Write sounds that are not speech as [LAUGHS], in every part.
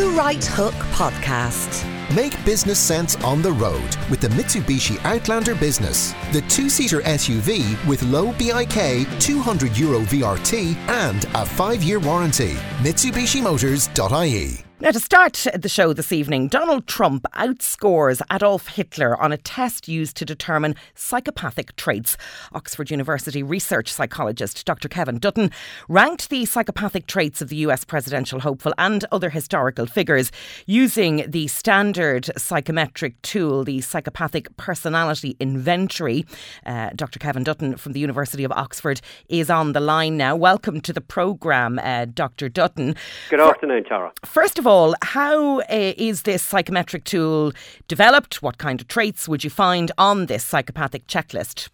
The Right Hook Podcast. Make business sense on the road with the Mitsubishi Outlander Business, the two seater SUV with low BIK, 200 euro VRT, and a five year warranty. MitsubishiMotors.ie. Now, to start the show this evening, Donald Trump outscores Adolf Hitler on a test used to determine psychopathic traits. Oxford University research psychologist Dr. Kevin Dutton ranked the psychopathic traits of the US presidential hopeful and other historical figures using the standard psychometric tool, the Psychopathic Personality Inventory. Uh, Dr. Kevin Dutton from the University of Oxford is on the line now. Welcome to the programme, uh, Dr. Dutton. Good afternoon, Tara. First of all, how uh, is this psychometric tool developed? What kind of traits would you find on this psychopathic checklist?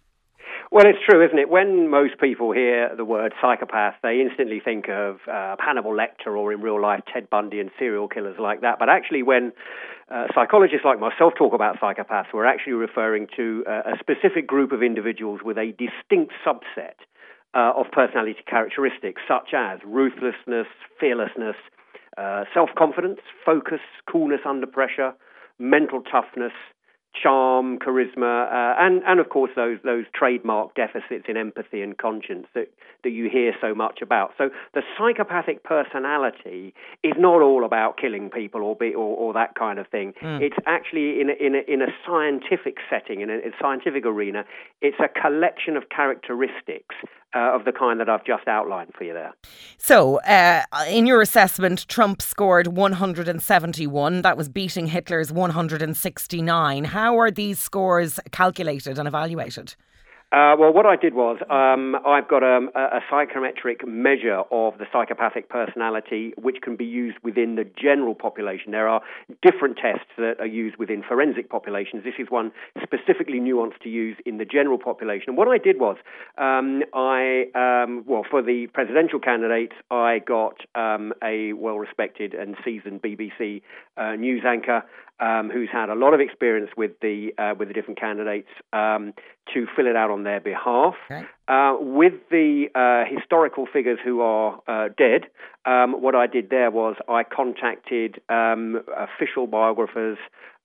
Well, it's true, isn't it? When most people hear the word psychopath, they instantly think of uh, Hannibal Lecter or in real life Ted Bundy and serial killers like that. But actually, when uh, psychologists like myself talk about psychopaths, we're actually referring to uh, a specific group of individuals with a distinct subset uh, of personality characteristics, such as ruthlessness, fearlessness, Uh, self confidence, focus, coolness under pressure, mental toughness, charm, charisma, uh, and and of course those those trademark deficits in empathy and conscience that that you hear so much about. So the psychopathic personality is not all about killing people or be, or, or that kind of thing. Mm. It's actually in a, in a, in a scientific setting, in a, in a scientific arena, it's a collection of characteristics uh, of the kind that I've just outlined for you there. So, uh, in your assessment, Trump scored 171. That was beating Hitler's 169. How are these scores calculated and evaluated? Uh, well, what I did was um, I've got a, a, psychometric measure of the psychopathic personality, which can be used within the general population. There are different tests that are used within forensic populations. This is one specifically nuanced to use in the general population. And what I did was um, I, um, well, for the presidential candidates, I got um, a well-respected and seasoned BBC uh, news anchor um, who's had a lot of experience with the uh, with the different candidates um, to fill it out on their behalf. Okay. Uh, with the uh, historical figures who are uh, dead, um, what I did there was I contacted um, official biographers.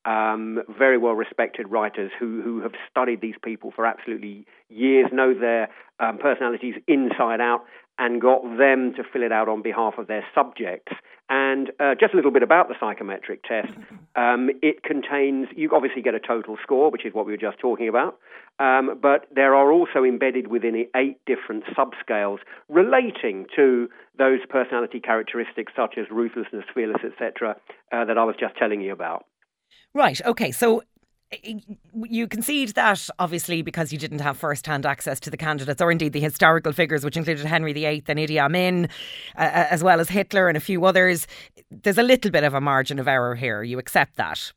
Um, very well respected writers who, who have studied these people for absolutely years, know their um, personalities inside out, and got them to fill it out on behalf of their subjects. And uh, just a little bit about the psychometric test. [LAUGHS] Um, it contains, you obviously get a total score, which is what we were just talking about, um, but there are also embedded within it eight different subscales relating to those personality characteristics such as ruthlessness, fearless, etc., uh, that I was just telling you about. Right. Okay. So you concede that obviously because you didn't have first hand access to the candidates or indeed the historical figures, which included Henry VIII and Idi Amin, uh, as well as Hitler and a few others. There's a little bit of a margin of error here. You accept that?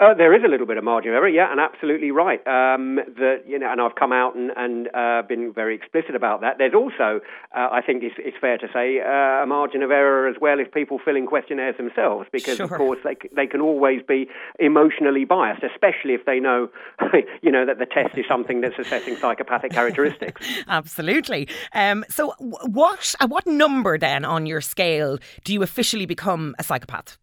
Uh, there is a little bit of margin of error, yeah, and absolutely right. Um, that you know, and I've come out and, and uh, been very explicit about that. There's also, uh, I think, it's, it's, fair to say, uh, a margin of error as well if people fill in questionnaires themselves, because sure. of course they they can always be emotionally biased, especially if they know, [LAUGHS] you know, that the test is something that's assessing psychopathic characteristics. [LAUGHS] absolutely. Um, so, what what number then on your scale do you officially become a psychopath?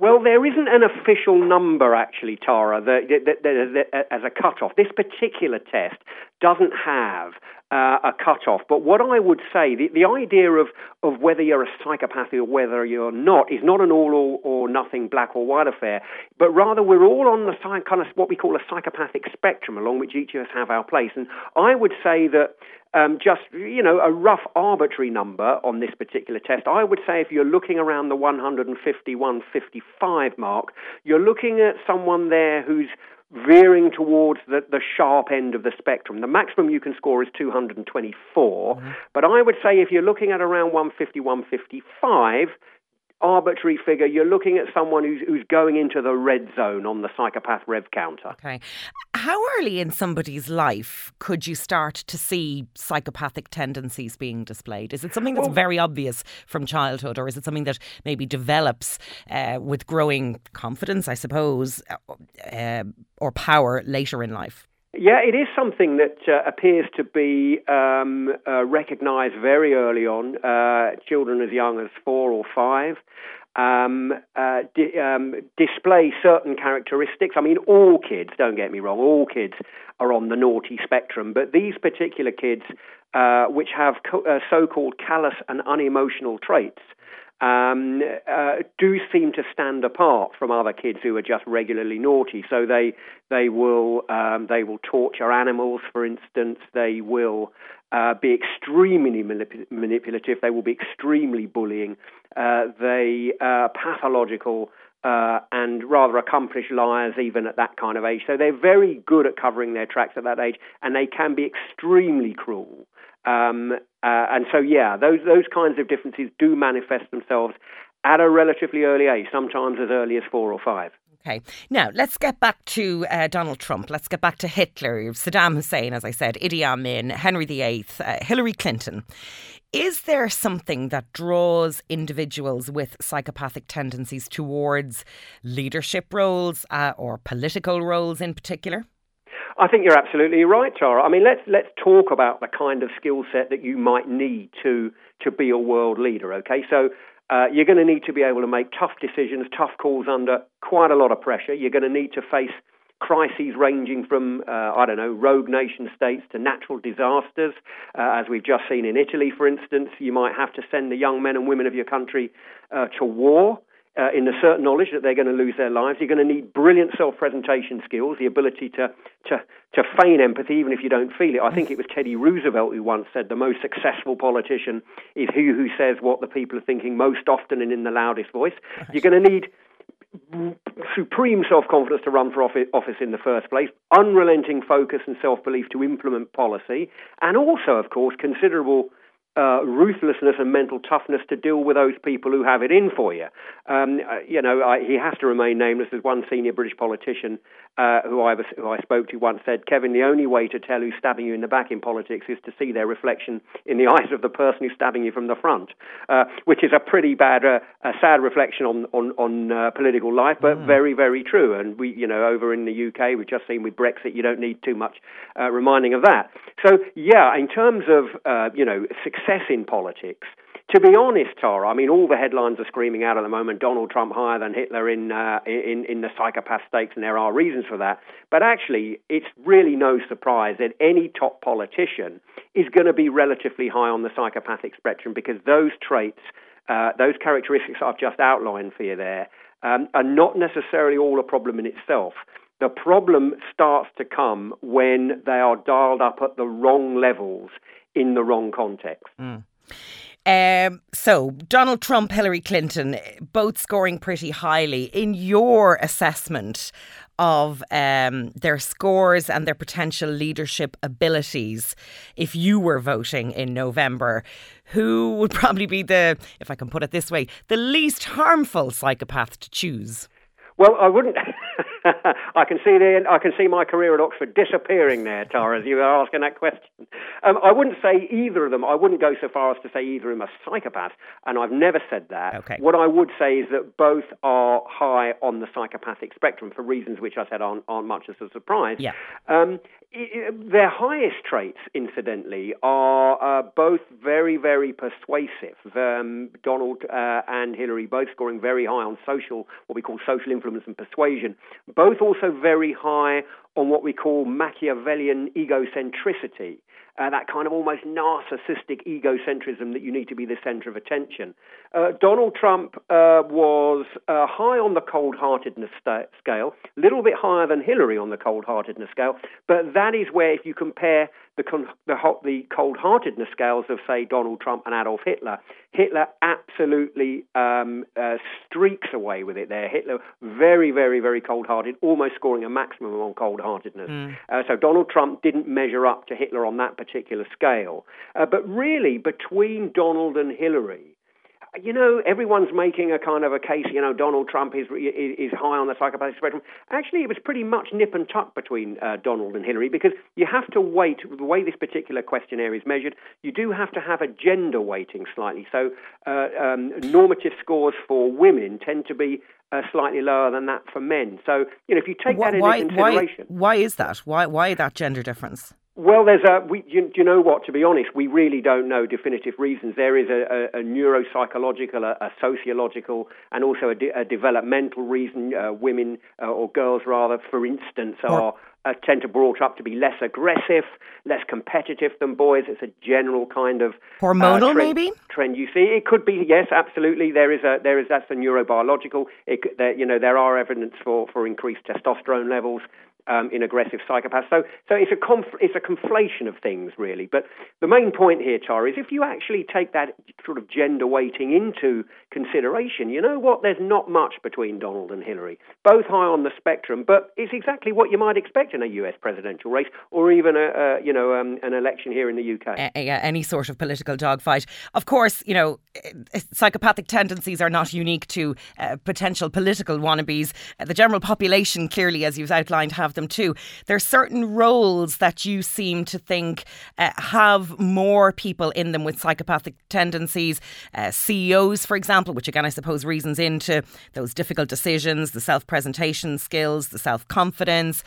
Well, there isn't an official number, actually, Tara, that, that, as a cutoff. This particular test doesn't have uh, a cutoff. But what I would say, the, the idea of, of whether you're a psychopath or whether you're not, is not an all or, or nothing, black or white affair, but rather we're all on the kind of what we call a psychopathic spectrum along which each of us have our place. And I would say that um, just you know a rough arbitrary number on this particular test. I would say if you're looking around the 150, 155 mark, you're looking at someone there who's veering towards the, the sharp end of the spectrum. The maximum you can score is 224, mm-hmm. but I would say if you're looking at around 150, 155, arbitrary figure, you're looking at someone who's, who's going into the red zone on the psychopath rev counter. Okay. How early in somebody's life could you start to see psychopathic tendencies being displayed? Is it something that's well, very obvious from childhood, or is it something that maybe develops uh, with growing confidence, I suppose, uh, or power later in life? Yeah, it is something that uh, appears to be um, uh, recognised very early on. Uh, children as young as four or five. um, uh, di- um, display certain characteristics. I mean, all kids, don't get me wrong, all kids are on the naughty spectrum, but these particular kids, uh, which have co- uh, so called callous and unemotional traits, um, uh, do seem to stand apart from other kids who are just regularly naughty. So they they will um, they will torture animals, for instance. They will uh, be extremely manip- manipulative. They will be extremely bullying. Uh, they are uh, pathological. Uh, and rather accomplished liars even at that kind of age. So they're very good at covering their tracks at that age, and they can be extremely cruel. Um, uh, and so, yeah, those those kinds of differences do manifest themselves at a relatively early age, sometimes as early as four or five. Okay. Now, let's get back to uh, Donald Trump. Let's get back to Hitler, Saddam Hussein, as I said, Idi Amin, Henry VIII, uh, Hillary Clinton. Is there something that draws individuals with psychopathic tendencies towards leadership roles uh, or political roles in particular? I think you're absolutely right, Tara. I mean, let's let's talk about the kind of skill set that you might need to to be a world leader. Okay, so uh, you're going to need to be able to make tough decisions, tough calls under quite a lot of pressure. You're going to need to face crises ranging from, uh, I don't know, rogue nation states to natural disasters, uh, as we've just seen in Italy, for instance. You might have to send the young men and women of your country uh, to war uh, in the certain knowledge that they're going to lose their lives. You're going to need brilliant self-presentation skills, the ability to, to, to feign empathy even if you don't feel it. I think it was Teddy Roosevelt who once said the most successful politician is he who says what the people are thinking most often and in the loudest voice. You're going to need supreme self-confidence to run for office in the first place, unrelenting focus and self-belief to implement policy, and also, of course, considerable uh, ruthlessness and mental toughness to deal with those people who have it in for you. Um, uh, you know, I, he has to remain nameless. As one senior British politician uh, who, I was, who I spoke to once said, Kevin, the only way to tell who's stabbing you in the back in politics is to see their reflection in the [LAUGHS] eyes of the person who's stabbing you from the front, uh, which is a pretty bad, uh, a sad reflection on on, on uh, political life, but mm. very, very true. And we, you know, over in the UK, we've just seen with Brexit, you don't need too much reminding of that. So, yeah, in terms of you know success in politics. To be honest, Tara, I mean, all the headlines are screaming out at the moment Donald Trump higher than Hitler in, uh, in, in the psychopath stakes, and there are reasons for that. But actually, it's really no surprise that any top politician is going to be relatively high on the psychopathic spectrum because those traits, uh, those characteristics I've just outlined for you there, um, are not necessarily all a problem in itself. The problem starts to come when they are dialed up at the wrong levels in the wrong context. Mm. Um, so, Donald Trump, Hillary Clinton, both scoring pretty highly. In your assessment of um, their scores and their potential leadership abilities, if you were voting in November, who would [LAUGHS] probably be the, if I can put it this way, the least harmful psychopath to choose? Well, I wouldn't. [LAUGHS] [LAUGHS] I can see the, I can see my career at Oxford disappearing there, Tara, as you were asking that question. Um, I wouldn't say either of them. I wouldn't go so far as to say either of them are psychopaths, and I've never said that. Okay. What I would say is that both are high on the psychopathic spectrum for reasons which I said aren't, aren't much as a surprise. Yeah. Um, their highest traits, incidentally, are uh, both very, very persuasive. Um, Donald uh, and Hillary both scoring very high on social, what we call social influence and persuasion. Both also very high on what we call Machiavellian egocentricity uh, that kind of almost narcissistic egocentrism that you need to be the center of attention. Uh, Donald Trump uh, was uh, high on the cold heartedness st- scale, a little bit higher than Hillary on the cold heartedness scale, but that is where, if you compare the, con- the, ho- the cold heartedness scales of, say, Donald Trump and Adolf Hitler, Hitler absolutely um, uh, streaks away with it there. Hitler, very, very, very cold hearted, almost scoring a maximum on cold heartedness. Mm. Uh, so Donald Trump didn't measure up to Hitler on that particular scale. Uh, but really, between Donald and Hillary, you know, everyone's making a kind of a case, you know, Donald Trump is is, is high on the psychopathic spectrum. Actually, it was pretty much nip and tuck between uh, Donald and Hillary because you have to wait, the way this particular questionnaire is measured, you do have to have a gender weighting slightly. So uh, um, normative scores for women tend to be uh, slightly lower than that for men. So, you know, if you take why, that into consideration. Why, why is that? Why, why that gender difference? Well, there's a. We, you, do you know what? To be honest, we really don't know definitive reasons. There is a, a, a neuropsychological, a, a, sociological, and also a, de- a developmental reason. Uh, women uh, or girls, rather, for instance, are uh, tend to brought up to be less aggressive, less competitive than boys. It's a general kind of uh, hormonal, trend, maybe trend you see. It could be yes, absolutely. There is a there is that's a neurobiological. It, there, you know there are evidence for for increased testosterone levels um, in aggressive psychopaths. So, so it's a conf- it's a conflation of things really. But the main point here, Tara, is if you actually take that sort of gender weighting into consideration, you know what? There's not much between Donald and Hillary. Both high on the spectrum, but it's exactly what you might expect in a U.S. presidential race or even a, a you know um, an election here in the UK. Uh, any sort of political dogfight. Of course, you know eh, psychopathic tendencies are not unique to uh, potential political wannabes. The general population, clearly, as you've outlined, have them too. There are certain roles that you seem to think uh, have more people in them with psychopathic tendencies. Uh, CEOs, for example, which again I suppose reasons into those difficult decisions, the self-presentation skills, the self-confidence.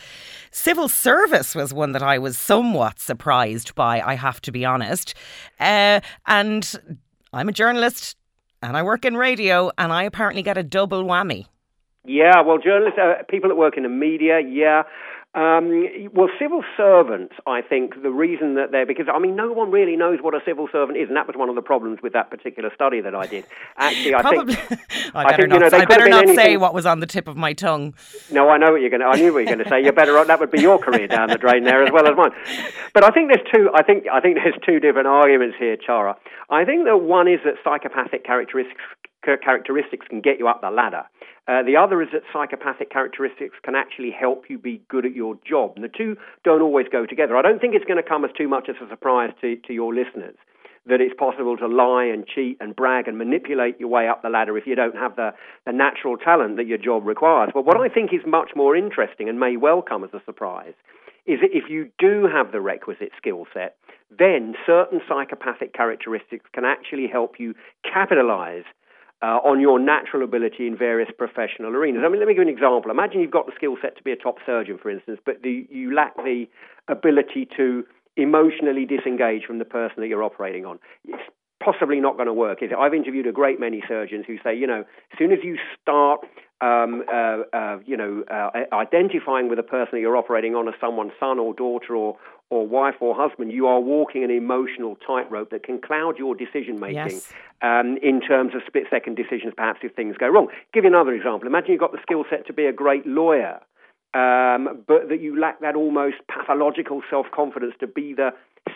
Civil service was one that I was somewhat surprised by. I have to be honest, uh, and I'm a journalist and I work in radio, and I apparently get a double whammy. Yeah, well, journalists, uh, people that work in the media, yeah. Um, well, civil servants, I think the reason that they're because I mean, no one really knows what a civil servant is, and that was one of the problems with that particular study that I did. Actually, I Probably, [LAUGHS] think I better think, not, you know, I better not say what was on the tip of my tongue. No, I know what you're going to. I knew what you're going to say. You're better. That would be your career down the drain there as well as mine. But I think there's two. I think I think there's two different arguments here, Tara. I think that one is that psychopathic characteristics characteristics can get you up the ladder. Uh, the other is that psychopathic characteristics can actually help you be good at your job. And the two don't always go together. I don't think it's going to come as too much as a surprise to, to your listeners that it's possible to lie and cheat and brag and manipulate your way up the ladder if you don't have the, the natural talent that your job requires. But what I think is much more interesting and may well come as a surprise is that if you do have the requisite skill set, then certain psychopathic characteristics can actually help you capitalize uh, on your natural ability in various professional arenas. I mean, let me give you an example. Imagine you've got the skill set to be a top surgeon, for instance, but the, you lack the ability to emotionally disengage from the person that you're operating on. It's possibly not going to work, is it? I've interviewed a great many surgeons who say, you know, as soon as you start um, uh, uh, you know, uh, identifying with the person that you're operating on as someone's son or daughter or, or wife or husband, you are walking an emotional tightrope that can cloud your decision making yes. um, in terms of split second decisions, perhaps if things go wrong. Give you another example. Imagine you've got the skill set to be a great lawyer, um, but that you lack that almost pathological self confidence to be the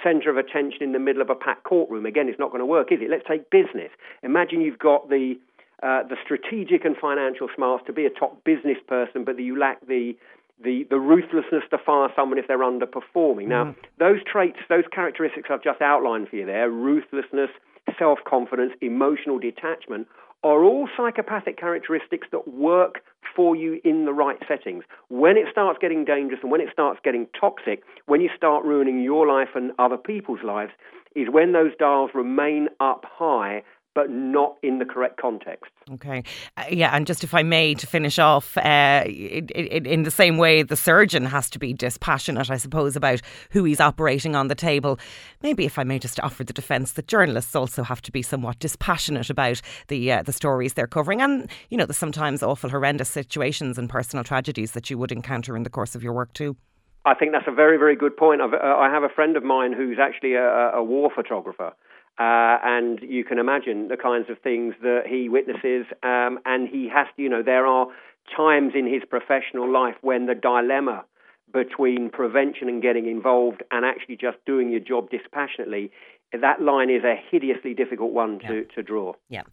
center of attention in the middle of a packed courtroom. Again, it's not going to work, is it? Let's take business. Imagine you've got the uh, the strategic and financial smarts to be a top business person, but that you lack the the, the ruthlessness to fire someone if they're underperforming. Now, mm. those traits, those characteristics I've just outlined for you there ruthlessness, self confidence, emotional detachment are all psychopathic characteristics that work for you in the right settings. When it starts getting dangerous and when it starts getting toxic, when you start ruining your life and other people's lives, is when those dials remain up high but not in the correct context. Okay. Uh, yeah, and just if I may, to finish off, uh, it, it, in the same way, the surgeon has to be dispassionate, I suppose, about who he's operating on the table. Maybe, if I may, just offer the defence that journalists also have to be somewhat dispassionate about the uh, the stories they're covering, and you know, the sometimes awful, horrendous situations and personal tragedies that you would encounter in the course of your work too. I think that's a very, very good point. I've, uh, I have a friend of mine who's actually a, a war photographer. Uh, and you can imagine the kinds of things that he witnesses. Um, and he has to, you know, there are times in his professional life when the dilemma between prevention and getting involved and actually just doing your job dispassionately that line is a hideously difficult one to, yeah. to draw. Yeah.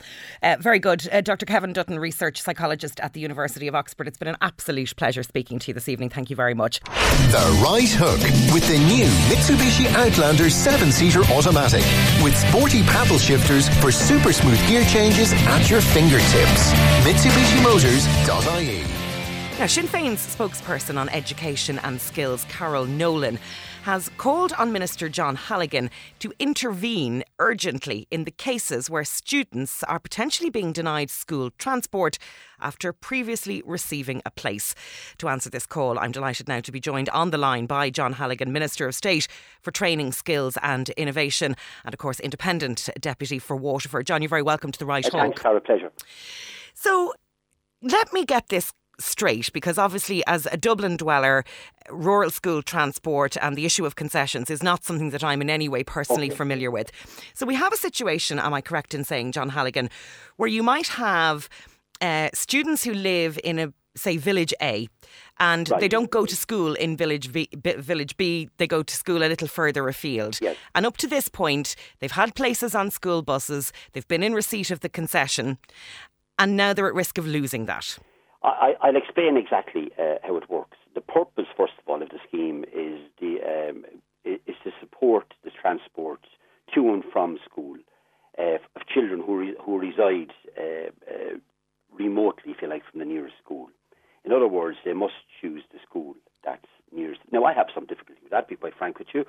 Uh, very good. Uh, Dr. Kevin Dutton, research psychologist at the University of Oxford. It's been an absolute pleasure speaking to you this evening. Thank you very much. The Right Hook with the new Mitsubishi Outlander 7 seater automatic with sporty paddle shifters for super smooth gear changes at your fingertips. MitsubishiMotors.ie. Now, Sinn Féin's spokesperson on education and skills, Carol Nolan, has called on Minister John Halligan to intervene urgently in the cases where students are potentially being denied school transport after previously receiving a place. To answer this call, I'm delighted now to be joined on the line by John Halligan, Minister of State for Training, Skills and Innovation, and of course, Independent Deputy for Waterford. John, you're very welcome to the Right uh, Talk. Thanks, Tara. Pleasure. So, let me get this straight because obviously as a Dublin dweller rural school transport and the issue of concessions is not something that I'm in any way personally okay. familiar with. So we have a situation am I correct in saying John Halligan where you might have uh, students who live in a say village A and right. they don't go to school in village B, village B they go to school a little further afield yes. and up to this point they've had places on school buses they've been in receipt of the concession and now they're at risk of losing that I, will explain exactly uh, how it works. The purpose, first of all, of the scheme is the um, is to support the transport to and from school uh, of children who re- who reside uh, uh, remotely, if you like, from the nearest school. In other words, they must choose the school that's nearest. Now, I have some difficulty with that. To be quite frank with you,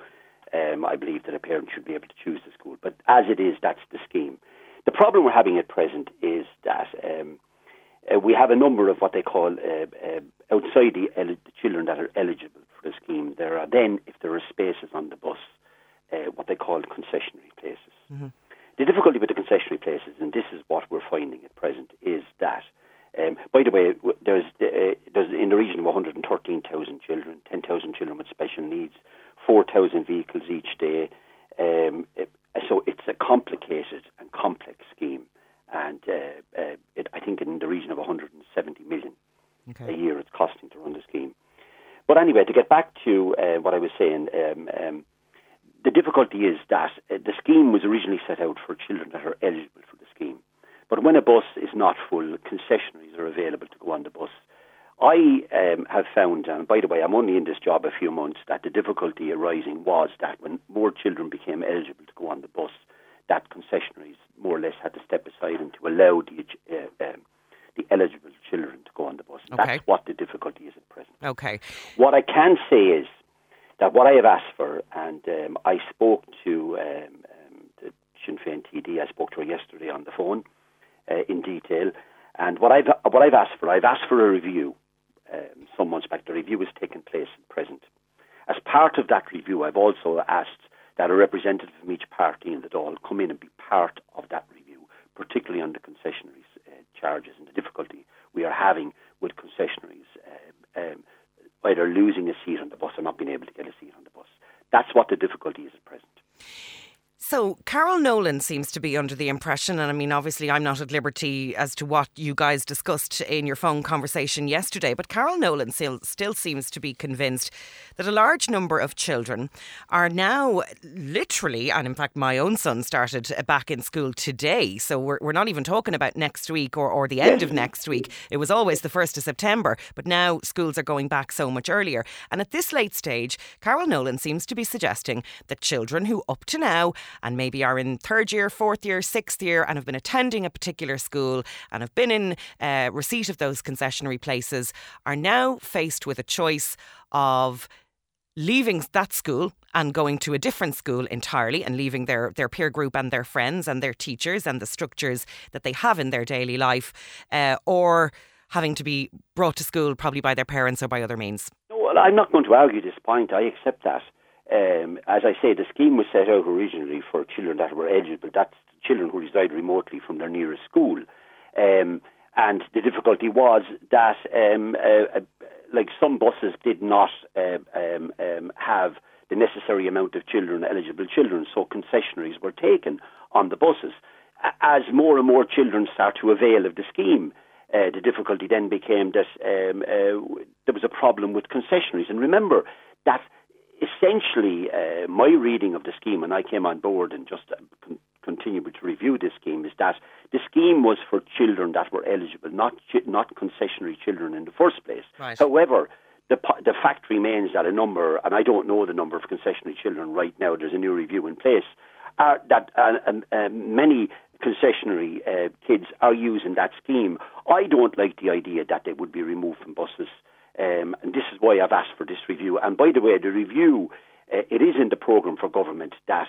um, I believe that a parent should be able to choose the school. But as it is, that's the scheme. The problem we're having at present is that. Um, uh, we have a number of what they call uh, uh, outside the, el- the, children that are eligible for the scheme. There are then, if there are spaces on the bus, uh, what they call concessionary places. Mm-hmm. The difficulty with the concessionary places, and this is what we're finding at present, is that. Um, by the way, there's, uh, there's in the region of 113,000 children, 10,000 children with special needs, 4,000 vehicles each day. Um, it, so it's a complicated and complex scheme and uh, uh, it, I think in the region of 170 million okay. a year it's costing to run the scheme. But anyway, to get back to uh, what I was saying, um, um, the difficulty is that uh, the scheme was originally set out for children that are eligible for the scheme. But when a bus is not full, concessionaries are available to go on the bus. I um, have found, and by the way, I'm only in this job a few months, that the difficulty arising was that when more children became eligible to go on the bus, that concessionaries more or less had to step aside and to allow the uh, um, the eligible children to go on the bus. Okay. That's what the difficulty is at present. Okay. What I can say is that what I have asked for, and um, I spoke to um, um, the Sinn Féin TD, I spoke to her yesterday on the phone uh, in detail, and what I've what I've asked for, I've asked for a review um, some months back. The review has taken place at present. As part of that review, I've also asked that a representative from each party in the Dáil come in and be part of that review, particularly on the concessionaries uh, charges and the difficulty we are having with concessionaries um, um, either losing a seat on the bus or not being able to get a seat on the bus. That's what the difficulty is at present. So, Carol Nolan seems to be under the impression, and I mean, obviously, I'm not at liberty as to what you guys discussed in your phone conversation yesterday, but Carol Nolan still, still seems to be convinced that a large number of children are now literally, and in fact, my own son started back in school today. So, we're, we're not even talking about next week or, or the end of [LAUGHS] next week. It was always the 1st of September, but now schools are going back so much earlier. And at this late stage, Carol Nolan seems to be suggesting that children who up to now and maybe are in third year, fourth year, sixth year, and have been attending a particular school and have been in uh, receipt of those concessionary places are now faced with a choice of leaving that school and going to a different school entirely and leaving their, their peer group and their friends and their teachers and the structures that they have in their daily life, uh, or having to be brought to school probably by their parents or by other means. Well, I'm not going to argue this point. I accept that. Um, as I say, the scheme was set out originally for children that were eligible. That's children who reside remotely from their nearest school. Um, and the difficulty was that, um, uh, uh, like some buses did not uh, um, um, have the necessary amount of children, eligible children, so concessionaries were taken on the buses. As more and more children start to avail of the scheme, uh, the difficulty then became that um, uh, there was a problem with concessionaries. And remember that essentially, uh, my reading of the scheme, and I came on board and just uh, con- continued to review this scheme, is that the scheme was for children that were eligible, not not concessionary children in the first place. Right. However, the the fact remains that a number, and I don't know the number of concessionary children right now. There's a new review in place. Are that uh, um, uh, many concessionary uh, kids are using that scheme. I don't like the idea that they would be removed from buses um, and this is why I've asked for this review. And by the way, the review uh, it is in the programme for government that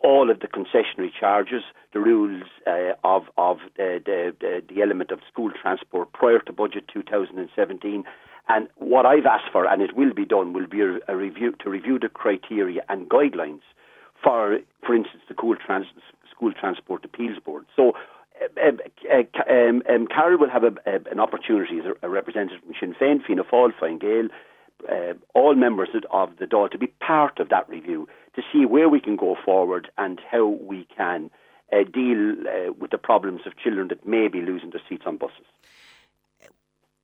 all of the concessionary charges, the rules uh, of of uh, the, the, the element of school transport prior to budget 2017. And what I've asked for, and it will be done, will be a, a review to review the criteria and guidelines for, for instance, the school, trans, school transport appeals board. So. Uh, uh, um, um, Carol will have a, an opportunity as a, a representative from Sinn Féin, Fianna Fáil, Fine Gael, uh, all members of the Dáil to be part of that review to see where we can go forward and how we can uh, deal uh, with the problems of children that may be losing their seats on buses.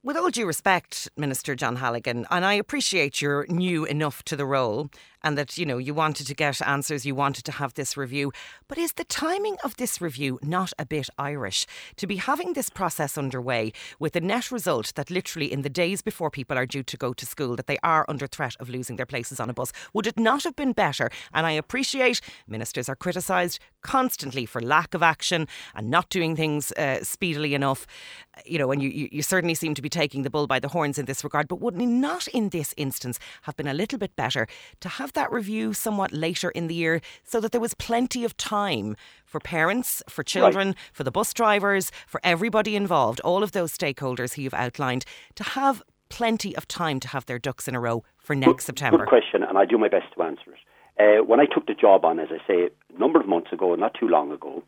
With all due respect, Minister John Halligan, and I appreciate you're new enough to the role and that, you know, you wanted to get answers, you wanted to have this review, but is the timing of this review not a bit Irish? To be having this process underway with the net result that literally in the days before people are due to go to school that they are under threat of losing their places on a bus, would it not have been better? And I appreciate ministers are criticised constantly for lack of action and not doing things uh, speedily enough, you know, and you, you certainly seem to be taking the bull by the horns in this regard. But would not in this instance have been a little bit better to have that review somewhat later in the year so that there was plenty of time for parents, for children, right. for the bus drivers, for everybody involved, all of those stakeholders who you've outlined, to have plenty of time to have their ducks in a row for next good, September? Good question, and I do my best to answer it. Uh, when I took the job on, as I say, a number of months ago, not too long ago,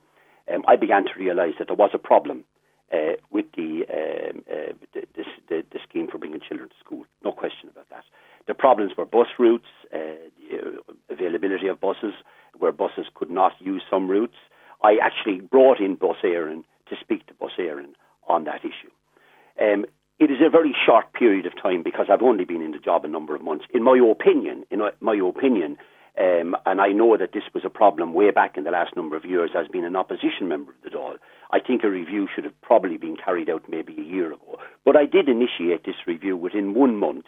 um, I began to realise that there was a problem uh, with the, um, uh, the, the, the, scheme for bringing children to school. No question about that. The problems were bus routes, uh, availability of buses, where buses could not use some routes. I actually brought in Bus Éireann to speak to Bus Éireann on that issue. Um, it is a very short period of time because I've only been in the job a number of months. In my opinion, in my opinion, um, and I know that this was a problem way back in the last number of years as being an opposition member of the Dáil. I think a review should have probably been carried out maybe a year ago. But I did initiate this review within one month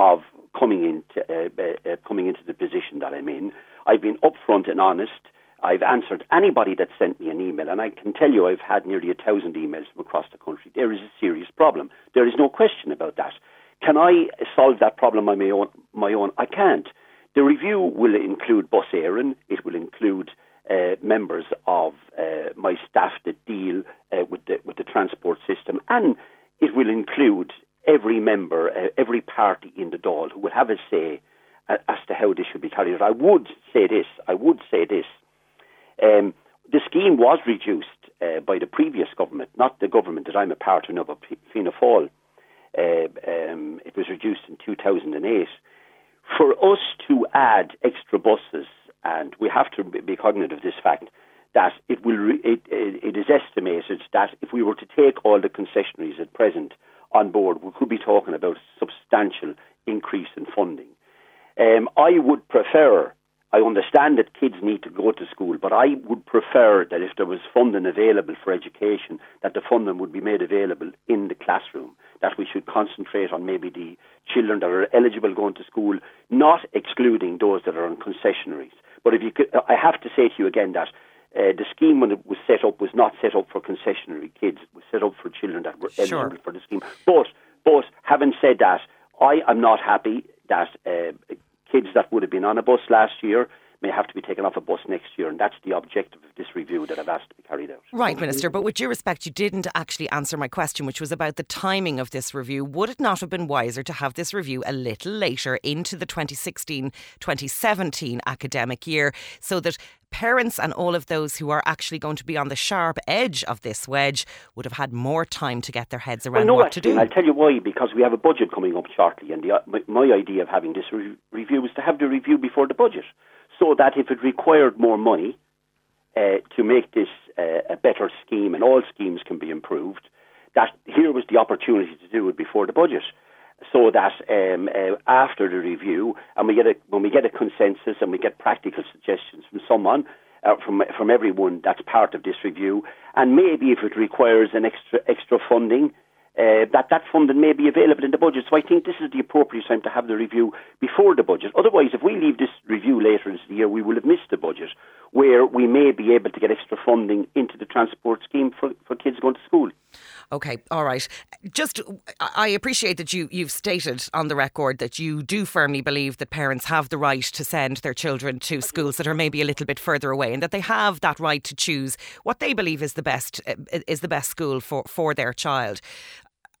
of coming into uh, uh, uh, coming into the position that I'm in. I've been upfront and honest. I've answered anybody that sent me an email, and I can tell you I've had nearly a thousand emails from across the country. There is a serious problem. There is no question about that. Can I solve that problem on my own? My own, I can't. The review will include Bus Éireann. It will include uh, members of uh, my staff that deal uh, with the with the transport system, and it will include every member, uh, every party in the Dáil who will have a say uh, as to how this should be carried out. I would say this. I would say this. Um, the scheme was reduced uh, by the previous government, not the government that I'm a part of, but Fianna Fáil. Um, it was reduced in 2008 for us to add extra buses, and we have to be cognizant of this fact, that it will re- it, it is estimated that if we were to take all the concessionaries at present on board, we could be talking about substantial increase in funding. Um, I would prefer. I understand that kids need to go to school, but I would prefer that if there was funding available for education, that the funding would be made available in the classroom that we should concentrate on maybe the children that are eligible going to school, not excluding those that are on concessionaries. But if you could, I have to say to you again that uh, the scheme when it was set up was not set up for concessionary kids. It was set up for children that were eligible sure. for the scheme. But, but having said that, I am not happy that uh, kids that would have been on a bus last year may have to be taken off a bus next year. And that's the objective of this review that I've asked to be carried out. Right, Minister. But with due respect, you didn't actually answer my question, which was about the timing of this review. Would it not have been wiser to have this review a little later into the 2016 2017 academic year so that parents and all of those who are actually going to be on the sharp edge of this wedge would have had more time to get their heads around well, no, what to do. I'll tell you why, because we have a budget coming up shortly, and the, my, my, idea of having this re- review was to have the review before the budget so that if it required more money uh, to make this uh, a better scheme, and all schemes can be improved, that here was the opportunity to do it before the budget. So that um, uh, after the review, and we get a, when we get a consensus and we get practical suggestions from someone, uh, from from everyone that's part of this review, and maybe if it requires an extra extra funding, uh, that that funding may be available in the budget. So I think this is the appropriate time to have the review before the budget. Otherwise, if we leave this review later into the year, we will have missed the budget. where we may be able to get extra funding into the transport scheme for, for kids going to school. Okay, all right. Just, I appreciate that you you've stated on the record that you do firmly believe that parents have the right to send their children to schools that are maybe a little bit further away, and that they have that right to choose what they believe is the best eh, is the best school for for their child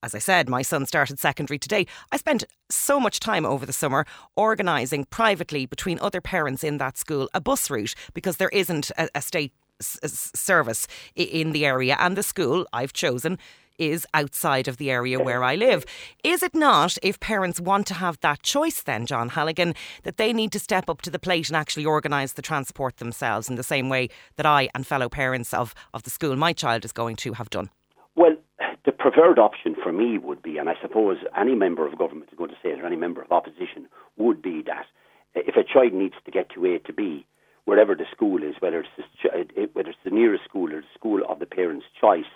as I said, my son started secondary today. I spent so much time over the summer organising privately between other parents in that school a bus route because there isn't a, a state s- service in the area, and the school I've chosen is outside of the area where I live. Is it not, if parents want to have that choice, then, John Halligan, that they need to step up to the plate and actually organise the transport themselves in the same way that I and fellow parents of, of the school my child is going to have done? Well, the preferred option for me would be, and I suppose any member of government is going to say it, or any member of opposition would be that eh, if a child needs to get to A to B, wherever the school is, whether it's the, eh, eh, whether it's the nearest school or the school of the parent's choice,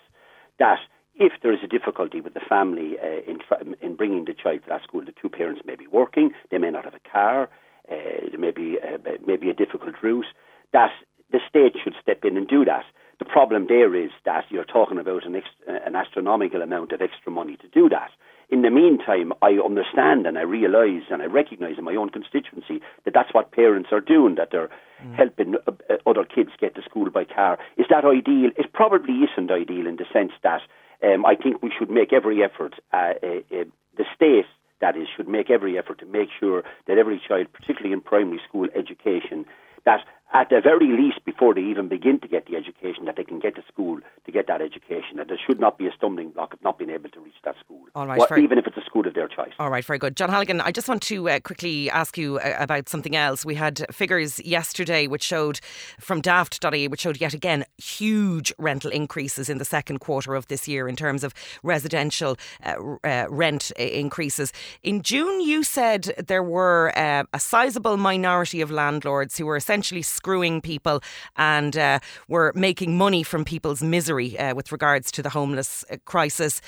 that if there is a difficulty with the family uh, in, in bringing the child to that school, the two parents may be working, they may not have a car, uh, there may be, uh, may be a difficult route, that the state should step in and do that. The problem there is that you're talking about an, ex- an astronomical amount of extra money to do that. In the meantime, I understand and I realise and I recognise in my own constituency that that's what parents are doing, that they're mm. helping uh, uh, other kids get to school by car. Is that ideal? It probably isn't ideal in the sense that um, I think we should make every effort, uh, uh, uh, the state, that is, should make every effort to make sure that every child, particularly in primary school education, that at the very least, before they even begin to get the education, that they can get to school to get that education. That there should not be a stumbling block of not being able to reach that school, All right, well, even if it's a school of their choice. All right, very good. John Halligan, I just want to uh, quickly ask you uh, about something else. We had figures yesterday which showed from daft.ie, which showed yet again huge rental increases in the second quarter of this year in terms of residential uh, uh rent increases. In June, you said there were uh, a sizable minority of landlords who were essentially screwing people and uh, were making money from people's misery uh, with regards to the homeless uh, crisis.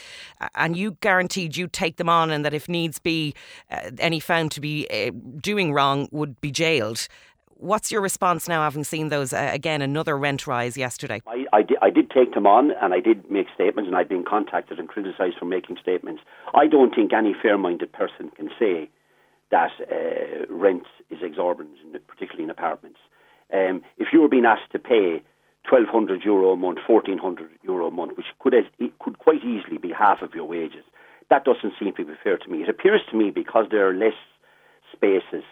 And you guaranteed you'd take them on and that if needs be, uh, any found to be uh, doing wrong would be jailed. What's your response now, having seen those uh, again another rent rise yesterday? I, I, did, I did take them on, and I did make statements, and I've been contacted and criticised for making statements. I don't think any fair-minded person can say that uh, rent is exorbitant, particularly in apartments. Um, if you were being asked to pay 1,200 euro a month, 1,400 euro a month, which could, it could quite easily be half of your wages, that doesn't seem to be fair to me. It appears to me because there are less spaces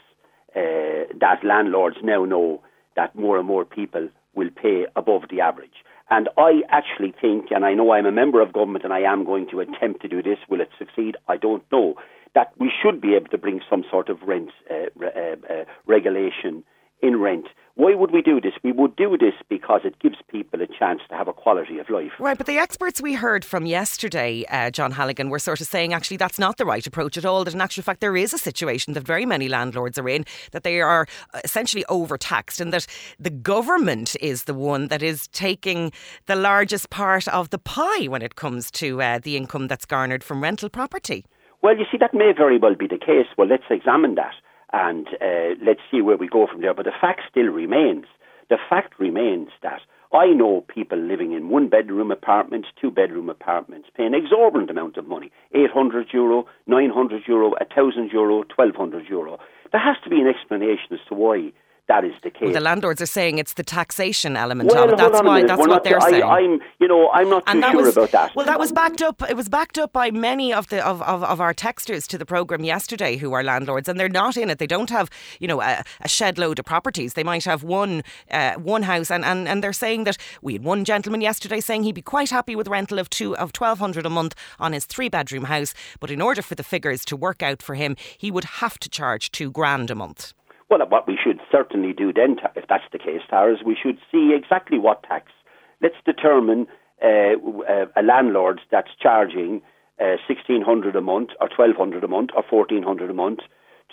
uh, that landlords now know that more and more people will pay above the average. And I actually think, and I know I'm a member of government and I am going to attempt to do this. Will it succeed? I don't know. That we should be able to bring some sort of rent uh, uh, uh regulation in rent. Why would we do this? We would do this because it gives people a chance to have a quality of life. Right, but the experts we heard from yesterday, uh, John Halligan, were sort of saying actually that's not the right approach at all. That in actual fact there is a situation that very many landlords are in that they are essentially overtaxed and that the government is the one that is taking the largest part of the pie when it comes to uh, the income that's garnered from rental property. Well, you see, that may very well be the case. Well, let's examine that and uh, let's see where we go from there. But the fact still remains. The fact remains that I know people living in one bedroom apartments, two bedroom apartments, paying exorbitant amount of money 800 euro, 900 euro, 1,000 euro, 1,200 euro. There has to be an explanation as to why that is the case. Well, the landlords are saying it's the taxation element well, of it. That's why. That's We're what they're saying. I, am you know, I'm not and too sure was, about that. Well, that was backed up. It was backed up by many of the of, of, of our texters to the program yesterday, who are landlords, and they're not in it. They don't have, you know, a, a shed load of properties. They might have one uh, one house, and, and and they're saying that we had one gentleman yesterday saying he'd be quite happy with rental of two of twelve hundred a month on his three bedroom house, but in order for the figures to work out for him, he would have to charge two grand a month. Well, what we should certainly do then, if that's the case, Tara, is we should see exactly what tax. Let's determine uh, uh a landlord that's charging uh, 1600 a month or 1200 a month or 1400 a month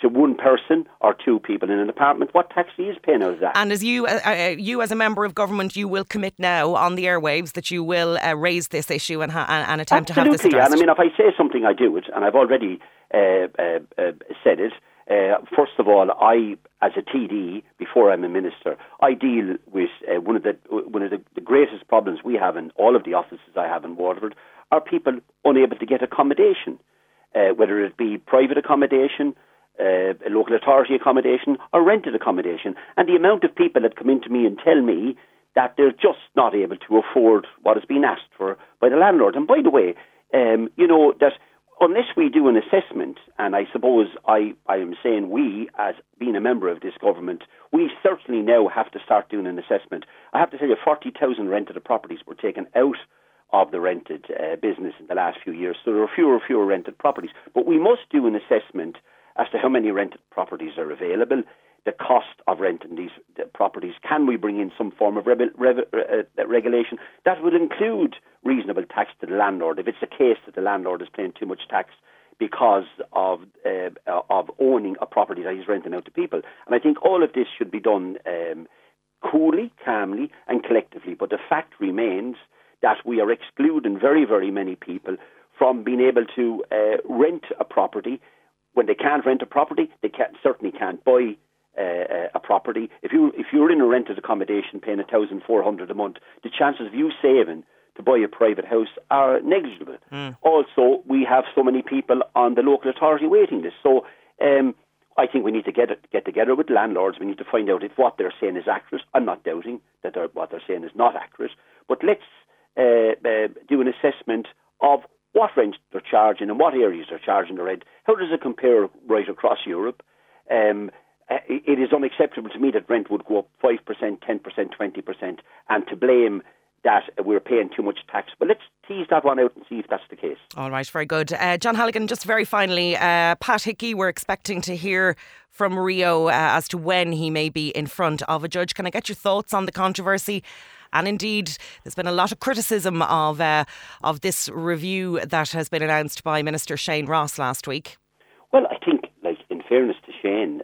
to one person or two people in an apartment, what tax he is paying out of that. And as you, uh, uh, you as a member of government, you will commit now on the airwaves that you will uh, raise this issue and, ha- and attempt Absolutely. to have this addressed. And I mean, if I say something, I do it, and I've already uh, uh, uh, said it. Uh, first of all, I, as a TD, before I'm a minister, I deal with uh, one of the one of the, the, greatest problems we have in all of the offices I have in Waterford are people unable to get accommodation, uh, whether it be private accommodation, uh, local authority accommodation, or rented accommodation. And the amount of people that come into me and tell me that they're just not able to afford what has been asked for by the landlord. And by the way, um, you know that unless we do an assessment, and I suppose I, I am saying we, as being a member of this government, we certainly now have to start doing an assessment. I have to tell you, 40,000 rented properties were taken out of the rented uh, business in the last few years. So there are fewer and fewer rented properties. But we must do an assessment as to how many rented properties are available, the cost of renting these properties. Can we bring in some form of re- re- uh, regulation that would include reasonable tax to the landlord if it's the case that the landlord is paying too much tax because of uh, of owning a property that he's renting out to people. And I think all of this should be done um, coolly, calmly, and collectively. But the fact remains that we are excluding very, very many people from being able to uh, rent a property. When they can't rent a property, they can't, certainly can't buy uh, a property. If you if you're in a rented accommodation paying a thousand four hundred a month, the chances of you saving to buy a private house are negligible. Mm. Also, we have so many people on the local authority waiting list. So um, I think we need to get get together with landlords. We need to find out if what they're saying is accurate. I'm not doubting that they're, what they're saying is not accurate, but let's uh, uh, do an assessment of what rent they're charging and what areas they're charging the rent. How does it compare right across Europe? Um, uh, it is unacceptable to me that rent would go up 5%, 10%, 20%, and to blame that we're paying too much tax. But let's tease that one out and see if that's the case. All right, very good. Uh, John Halligan, just very finally, uh, Pat Hickey, we're expecting to hear from Rio uh, as to when he may be in front of a judge. Can I get your thoughts on the controversy? And indeed, there's been a lot of criticism of uh, of this review that has been announced by Minister Shane Ross last week. Well, I think, like in fairness to Shane,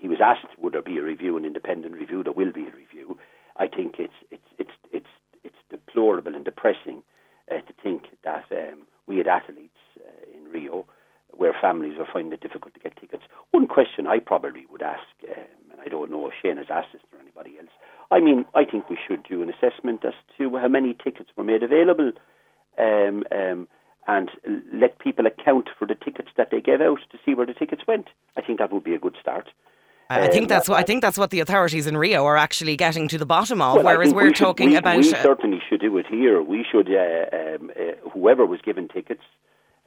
he was asked would there be a review, an independent review. There will be a review. I think it's it's it's it's it's deplorable and depressing uh, to think that um, we had athletes uh, in Rio where families are finding it difficult to get tickets. One question I probably would ask, um, and I don't know if Shane has asked this or anybody else. I mean, I think we should do an assessment as to how many tickets were made available, um, um, and let people account for the tickets that they gave out to see where the tickets went. I think that would be a good start. I think that's what I think that's what the authorities in Rio are actually getting to the bottom of. Well, whereas we're we talking we, about. We certainly should do it here. We should, uh, um, uh, whoever was given tickets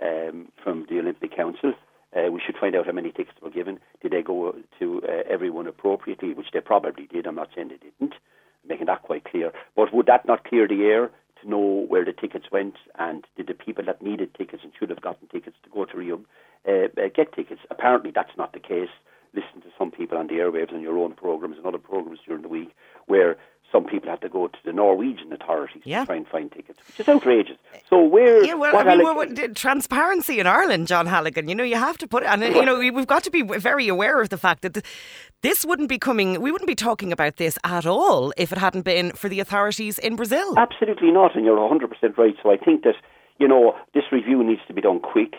um, from the Olympic Council, uh, we should find out how many tickets were given. Did they go to uh, everyone appropriately? Which they probably did. I'm not saying they didn't. making that quite clear. But would that not clear the air to know where the tickets went and did the people that needed tickets and should have gotten tickets to go to Rio uh, uh, get tickets? Apparently, that's not the case listen to some people on the airwaves on your own programs and other programs during the week where some people have to go to the Norwegian authorities yeah. to try and find tickets, which is outrageous. So where? Yeah, well, I mean, alleg- transparency in Ireland, John Halligan. You know, you have to put, and you know, we've got to be very aware of the fact that this wouldn't be coming. We wouldn't be talking about this at all if it hadn't been for the authorities in Brazil. Absolutely not, and you're 100 percent right. So I think that you know this review needs to be done quick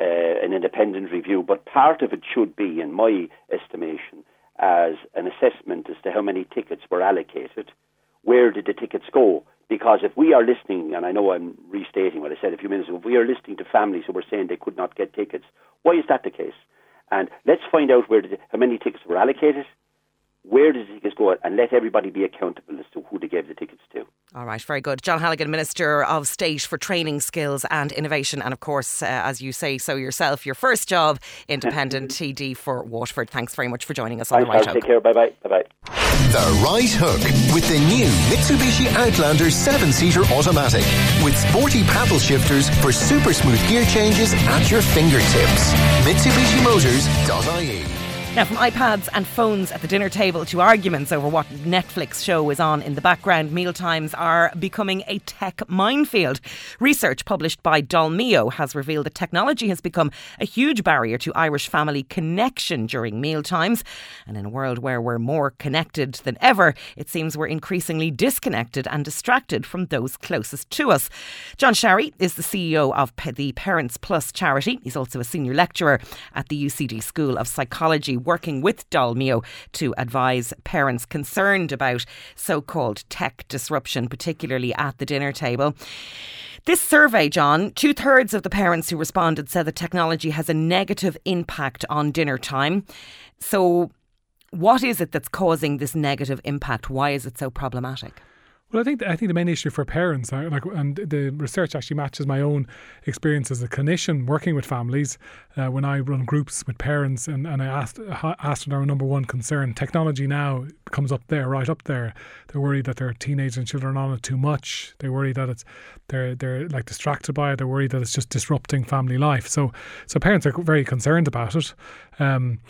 uh, an independent review, but part of it should be, in my estimation, as an assessment as to how many tickets were allocated, where did the tickets go? Because if we are listening, and I know I'm restating what I said a few minutes ago, if we are listening to families who were saying they could not get tickets, why is that the case? And let's find out where the, how many tickets were allocated, where does the tickets go, and let everybody be accountable as to who they gave the tickets to. All right, very good. John Halligan, Minister of State for Training, Skills and Innovation. And of course, uh, as you say so yourself, your first job, independent [LAUGHS] TD for Waterford. Thanks very much for joining us on Thanks, The Right Hook. Take care. Bye bye. Bye bye. The Right Hook with the new Mitsubishi Outlander 7 seater automatic with sporty paddle shifters for super smooth gear changes at your fingertips. MitsubishiMotors.ie Now, from iPads and phones at the dinner table to arguments over what Netflix show is on in the background, mealtimes are becoming a tech minefield. Research published by Dolmio has revealed that technology has become a huge barrier to Irish family connection during mealtimes. And in a world where we're more connected than ever, it seems we're increasingly disconnected and distracted from those closest to us. John Sharry is the CEO of the Parents Plus charity. He's also a senior lecturer at the UCD School of Psychology working with Dolmio to advise parents concerned about so called tech disruption, particularly at the dinner table. This survey, John, two thirds of the parents who responded said that technology has a negative impact on dinner time. So, what is it that's causing this negative impact? Why is it so problematic? Well, I think I think the main issue for parents, like, and the research actually matches my own experience as a clinician working with families. Uh, when I run groups with parents, and, and I asked asked our number one concern, technology now comes up there, right up there. They're worried that their teenagers and children are on it too much. They're worried that it's they're they're like distracted by it. They're worried that it's just disrupting family life. So so parents are very concerned about it. Um,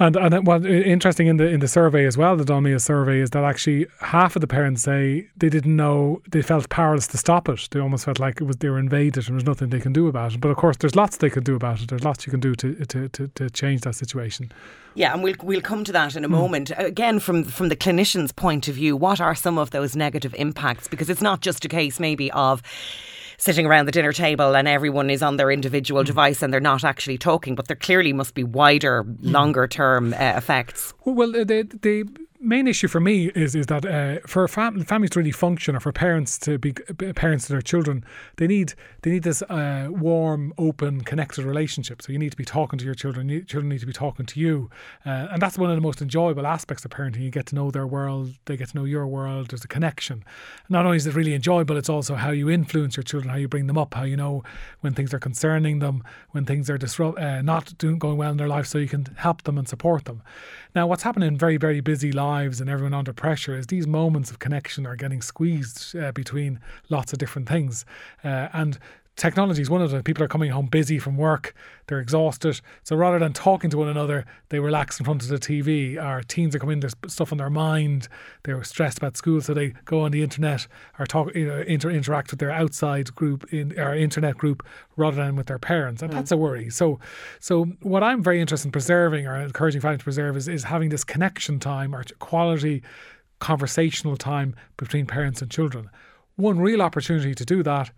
and and what interesting in the in the survey as well, the Dolmio survey, is that actually half of the parents say they didn't know they felt powerless to stop it. They almost felt like it was they were invaded and there's nothing they can do about it. But of course, there's lots they can do about it. There's lots you can do to to to, to change that situation. Yeah, and we'll we'll come to that in a mm. moment. Again, from from the clinician's point of view, what are some of those negative impacts? Because it's not just a case maybe of sitting around the dinner table and everyone is on their individual mm. device and they're not actually talking, but there clearly must be wider, mm. longer term uh, effects. Well, the, the main issue for me is is that uh, for fam- families to really function, or for parents to be parents to their children, they need they need this uh, warm, open, connected relationship. So you need to be talking to your children. Children need to be talking to you, uh, and that's one of the most enjoyable aspects of parenting. You get to know their world, they get to know your world. There's a connection. Not only is it really enjoyable, it's also how you influence your children, how you bring them up, how you know when things are concerning them, when things are disrupt, uh, not doing going well in their life, so you can help them and support them. Now, what's happening in very very busy lives and everyone under pressure is these moments of connection are getting squeezed uh, between lots of different things. Uh, and technology is one of them. People are coming home busy from work, they're exhausted. So rather than talking to one another, they relax in front of the TV. Our teens are coming, there's stuff on their mind, they're stressed about school, so they go on the internet or talk, you know, inter- interact with their outside group, in our internet group, rather than with their parents. And mm. that's a worry. So, so what I'm very interested in preserving or encouraging families to preserve is, is having this connection time or quality conversational time between parents and children. One real opportunity to do that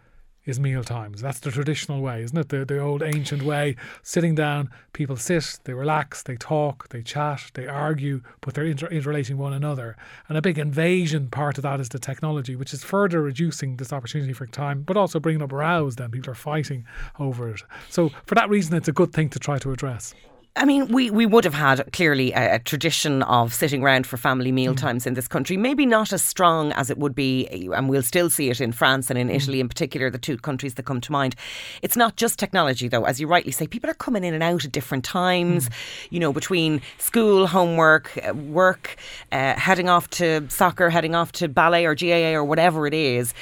is meal times. That's the traditional way, isn't it? The, the old ancient way. Sitting down, people sit, they relax, they talk, they chat, they argue, but they're inter- interrelating one another. And a big invasion part of that is the technology, which is further reducing this opportunity for time, but also bringing up rows then. People are fighting over it. So, for that reason, it's a good thing to try to address. I mean, we, we would have had clearly a, a tradition of sitting around for family meal mm. times in this country. Maybe not as strong as it would be, and we'll still see it in France and in mm. Italy in particular, the two countries that come to mind. It's not just technology, though. As you rightly say, people are coming in and out at different times, mm. you know, between school, homework, uh, work, uh, heading off to soccer, heading off to ballet or GAA or whatever it is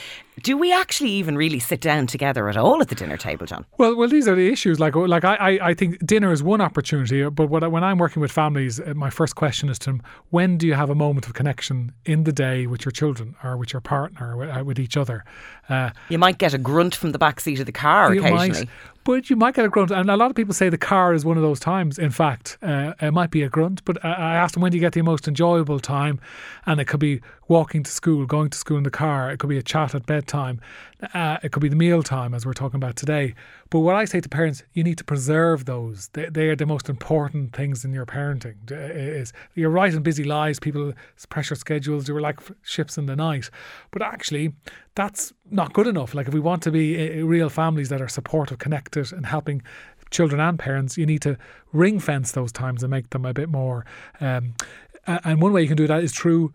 do we actually even really sit down together at all at the dinner table, John? Well, well, these are the issues. Like, like I, I I think dinner is one opportunity. But what, when I'm working with families, uh, my first question is to them: When do you have a moment of connection in the day with your children or with your partner or with, uh, with each other? Uh, you might get a grunt from the back seat of the car occasionally. Might, but you might get a grunt. And a lot of people say the car is one of those times. In fact, uh, it might be a grunt. But I asked them when do you get the most enjoyable time, and it could be walking to school, going to school in the car. It could be a chat at bedtime. Uh, it could be the meal time, as we're talking about today. But what I say to parents, you need to preserve those. They, they are the most important things in your parenting. Is you're right in busy lives, people pressure schedules. You are like ships in the night, but actually, that's not good enough. Like if we want to be real families that are supportive, connected, and helping children and parents, you need to ring fence those times and make them a bit more. Um, and one way you can do that is through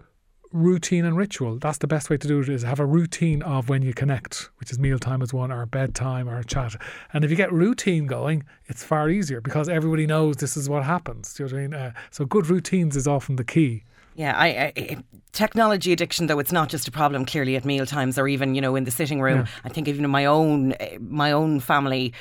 routine and ritual. That's the best way to do it is have a routine of when you connect, which is mealtime as one, or bedtime, or a chat. And if you get routine going, it's far easier because everybody knows this is what happens. Do you know what I mean? Uh, so good routines is often the key. Yeah, I, I, technology addiction though it's not just a problem clearly at meal times or even you know in the sitting room. Yeah. I think even in my own my own family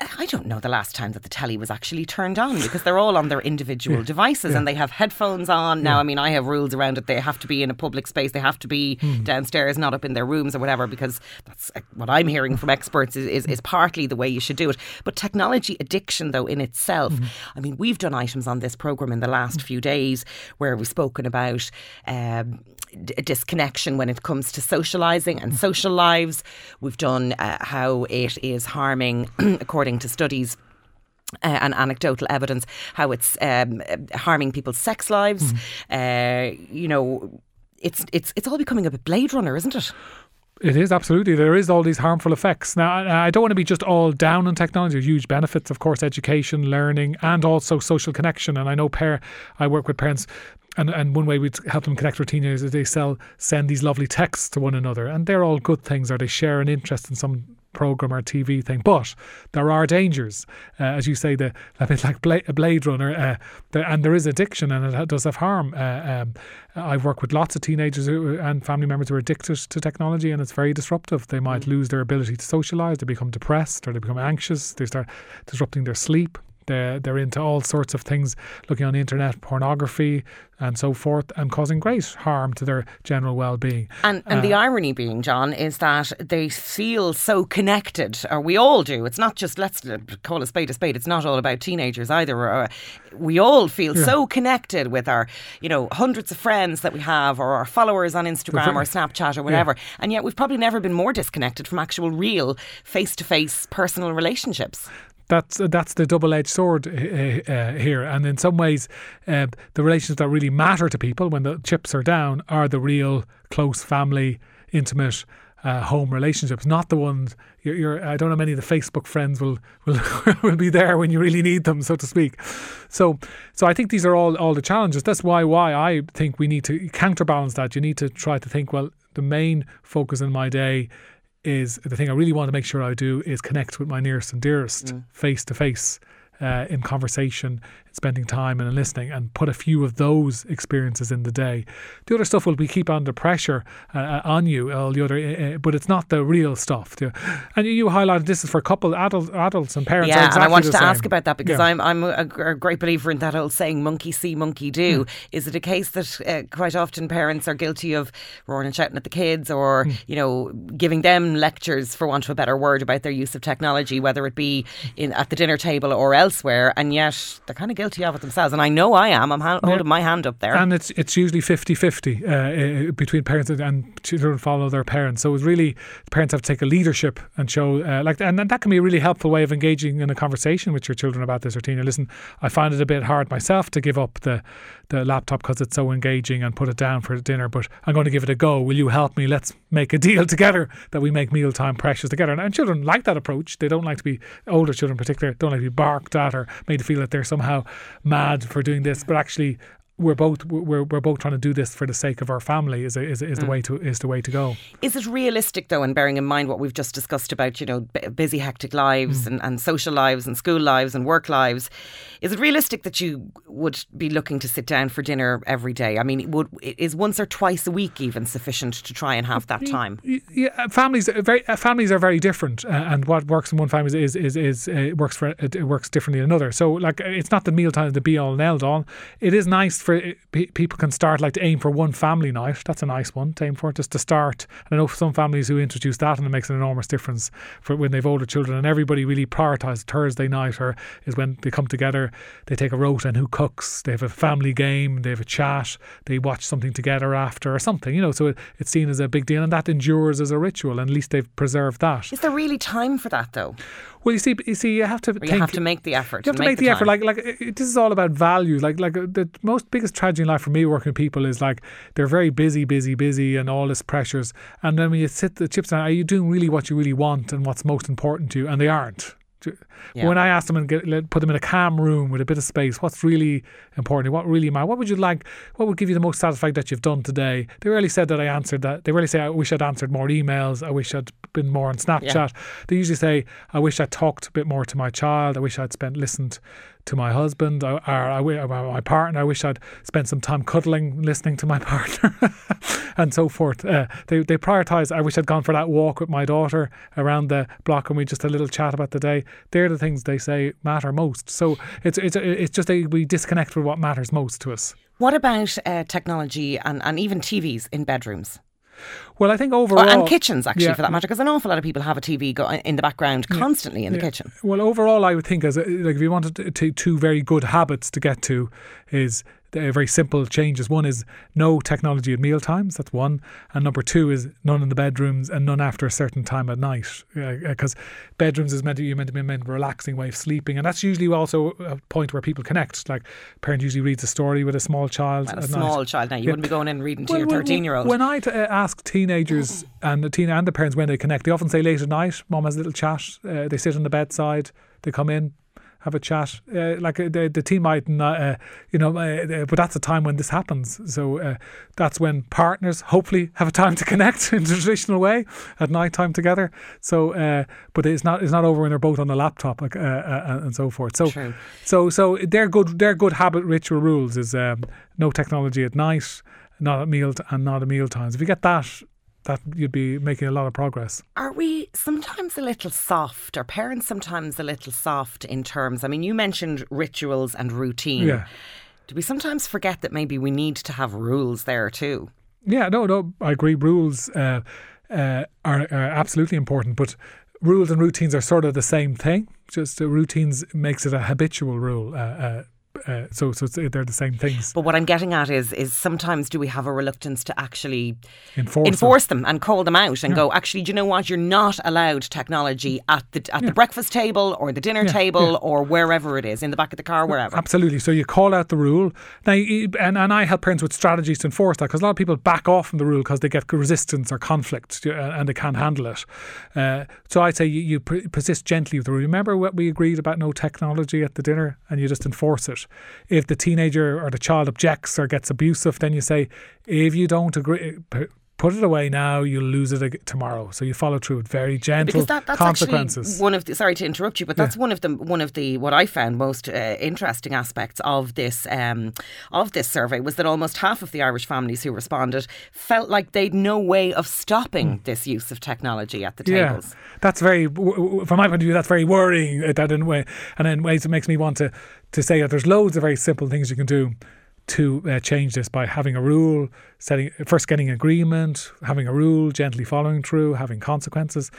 I don't know the last time that the telly was actually turned on because they're all on their individual [LAUGHS] devices and they have headphones on. Now, I mean, I have rules around it. They have to be in a public space. They have to be Hmm. downstairs, not up in their rooms or whatever, because that's uh, what I'm hearing from experts is, is, is partly the way you should do it. But technology addiction, though, in itself, Hmm. I mean, we've done items on this program in the last few days where we've spoken about um, disconnection when it comes to socialising and social lives. We've done uh, how it is harming, [CLEARS THROAT] according to studies uh, and anecdotal evidence, how it's um, harming people's sex lives. Uh, you know, it's it's it's all becoming a bit Blade Runner, isn't it? It is absolutely. There is all these harmful effects. Now, I don't want to be just all down on technology. Huge benefits, of course, education, learning, and also social connection. And I know pair, I work with parents, and, and one way we help them connect with teenagers is they sell send these lovely texts to one another, and they're all good things, or they share an interest in some program or TV thing. But there are dangers, uh, as you say, the a bit like Bla- a Blade Runner, uh, the, and there is addiction, and it does have harm. Uh, um, I've worked with lots of teenagers who, and family members who are addicted to technology, and it's very disruptive. They might lose their ability to socialise, they become depressed, or they become anxious. They start disrupting their sleep. They're, they're into all sorts of things, looking on the internet, pornography, and so forth, and causing great harm to their general well-being. And and the irony being, John, is that they feel so connected, or we all do. It's not just let's call a spade a spade. It's not all about teenagers either. Uh, we all feel so connected with our, you know, hundreds of friends that we have, or our followers on Instagram or Snapchat or whatever. And yet we've probably never been more disconnected from actual, real, face-to-face personal relationships. That's that's the double-edged sword uh, here, and in some ways, uh, the relationships that really matter to people when the chips are down are the real close family, intimate. Uh, home relationships, not the ones you're, you're. I don't know many of the Facebook friends will will [LAUGHS] will be there when you really need them, so to speak. So, so I think these are all all the challenges. That's why why I think we need to counterbalance that. You need to try to think. Well, the main focus in my day is the thing I really want to make sure I do is connect with my nearest and dearest mm. face to face uh, in conversation, spending time and listening, and put a few of those experiences in the day. The other stuff will be keep under pressure uh, on you, all the other, uh, but it's not the real stuff. And you, you highlighted this is for a couple adults, adults and parents. Yeah, exactly and I wanted to ask about that because Yeah. I'm I'm a, a great believer in that old saying "monkey see, monkey do." Hmm. Is it a case that uh, quite often parents are guilty of roaring and shouting at the kids, or Hmm. you know, giving them lectures, for want of a better word, about their use of technology, whether it be in at the dinner table or elsewhere, and yet they're kind of guilty of it themselves. And I know I am. I'm holding my hand up there. And it's it's usually 50-50 uh, uh, between parents and- and children follow their parents. So it's really parents have to take a leadership and show uh, like and that can be a really helpful way of engaging in a conversation with your children about this or teen. Listen, I find it a bit hard myself to give up the the laptop because it's so engaging and put it down for dinner, but I'm going to give it a go. Will you help me? Let's make a deal [LAUGHS] together that we make mealtime precious together. And, and children like that approach. They don't like to be older children, in particular, don't like to be barked at or made to feel that they're somehow mad for doing this. But actually, we're both we're, we're both trying to do this for the sake of our family. Is is, is the way to is the way to go. Is it realistic, though, and bearing in mind what we've just discussed about, you know, b- busy, hectic lives and, and social lives and school lives and work lives, is it realistic that you would be looking to sit down for dinner every day? I mean, would is once or twice a week even sufficient to try and have that time? Yeah, families are very uh, families are very different, uh, and what works in one family is is is uh, works for it, works differently in another. So like uh, it's not the mealtime the be all and end all. It is nice for uh, pe- people can start like to aim for one family night. That's a nice one to aim for just to start. And I know for some families who introduce that and it makes an enormous difference for when they've older children and everybody really prioritises Thursday night or is when they come together. They take a rota and who cooks. They have a family game. They have a chat. They watch something together after or something. You know, so it, it's seen as a big deal and that endures as a ritual. And at least they've preserved that. Is there really time for that, though? Well, you see, you see, you have to think. you have to make the effort. You have to and make, the, effort. Like, like it, this is all about values. Like, like uh, the most biggest tragedy in life for me working with people is like they're very busy, busy, busy, and all this pressures. And then when you sit the chips down, are you doing really what you really want and what's most important to you? And they aren't. Yeah. When I ask them and get, let- put them in a calm room with a bit of space, what's really important? What really matters? What would you like? What would give you the most satisfaction that you've done today? They really said that I answered that. They really say I wish I'd answered more emails. I wish I'd been more on Snapchat. They usually say I wish I talked a bit more to my child. I wish I'd spent listened to my husband or, or, or my partner. I wish I'd spent some time cuddling, listening to my [LAUGHS] partner, and so forth. Uh, they they prioritise. I wish I'd gone for that walk with my daughter around the block, and we just a little chat about the day. They're the things they say matter most. So it's it's it's just a, we disconnect with what matters most to us. What about uh, technology and, and even TVs in bedrooms? Well, I think overall, and kitchens actually yeah. for that matter, because an awful lot of people have a TV go uh, in the background constantly in the Yeah. kitchen. Well, overall, I would think as a, like if you wanted to, to two very good habits to get to is uh, very simple changes. One is no technology at meal times. That's one, and number two is none in the bedrooms and none after a certain time at night. Because bedrooms is meant to, meant to be meant a relaxing way of sleeping, and that's usually also a point where people connect. Like parent usually reads a story with a small child. Well, a small night. child now, you Yeah. wouldn't be going in and reading to Well, your 13 year old. When I t- uh, ask teenagers [CLEARS THROAT] and the teen and the parents when they connect, they often say late at night. Mom has a little chat. Uh, they sit on the bedside. They come in, have a chat. Uh, like uh, the the teen might, not, uh, you know, uh, uh, but that's a time when this happens. So uh, that's when partners hopefully have a time to connect [LAUGHS] in the traditional way at night time together. So, uh, but it's not it's not over when they're both on the laptop like, and so forth. So, True. so so they're good. They're good habit ritual rules. Is um, no technology at night, not at meal and not at meal times. If you get that, that you'd be making a lot of progress. Are we sometimes a little soft? Are parents sometimes a little soft in terms? I mean, you mentioned rituals and routine. Yeah. Do we sometimes forget that maybe we need to have rules there too? Yeah, no, no, I agree. Rules uh, uh, are, are absolutely important, but rules and routines are sort of the same thing. Just uh, routines makes it a habitual rule. Uh, uh, so, so they're the same things. But what I'm getting at is, is sometimes do we have a reluctance to actually Enforce. them. enforce them and call them out and go, actually, do you know what? You're not allowed technology at the at the breakfast table or the dinner table or wherever it is, in the back of the car, wherever. Absolutely. So you call out the rule. Now, and, and I help parents with strategies to enforce that because a lot of people back off from the rule because they get resistance or conflict uh, and they can't handle it. Uh, so I'd say you, you persist gently with the rule. Remember what we agreed about no technology at the dinner and you just enforce it. If the teenager or the child objects or gets abusive, then you say, if you don't agree, put it away now, you'll lose it tomorrow. So you follow through with very gentle because that, that's consequences. one of the sorry to interrupt you, but that's one of the one of the what I found most uh, interesting aspects of this um, of this survey was that almost half of the Irish families who responded felt like they'd no way of stopping this use of technology at the tables. Yeah, that's very, from my point of view, that's very worrying. uh, That in way, and in ways it makes me want to to say that there's loads of very simple things you can do to uh, change this by having a rule, setting first getting agreement, having a rule, gently following through, having consequences,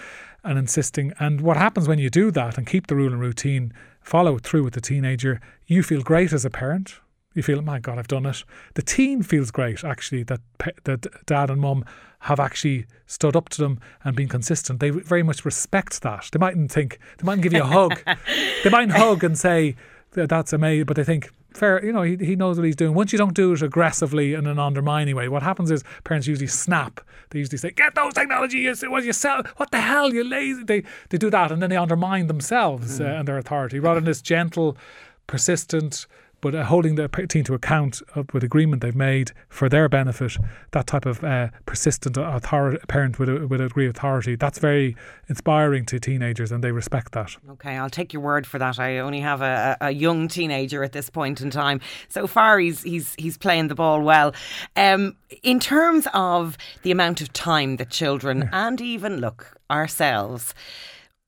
and insisting. And what happens when you do that and keep the rule and routine, follow through with the teenager, you feel great as a parent. You feel, my God, I've done it. The teen feels great, actually, that that dad and mum have actually stood up to them and been consistent. They very much respect that. They mightn't think, they mightn't give you a hug. [LAUGHS] They mightn't hug and say, that that's amazing, but they think, fair, you know, he, he knows what he's doing. Once you don't do it aggressively in an undermining way, what happens is parents usually snap. They usually say, get those technology, you, what, you sell, what the hell, you lazy. They, they do that and then they undermine themselves uh, and their authority rather than this gentle, persistent, but uh, holding the team to account of, with agreement they've made for their benefit, that type of uh, persistent authority, parent with a, with a degree of authority, that's very inspiring to teenagers and they respect that. Okay, I'll take your word for that. I only have a, a a young teenager at this point in time. So far, he's he's he's playing the ball well. Um, in terms of the amount of time that children and even look ourselves.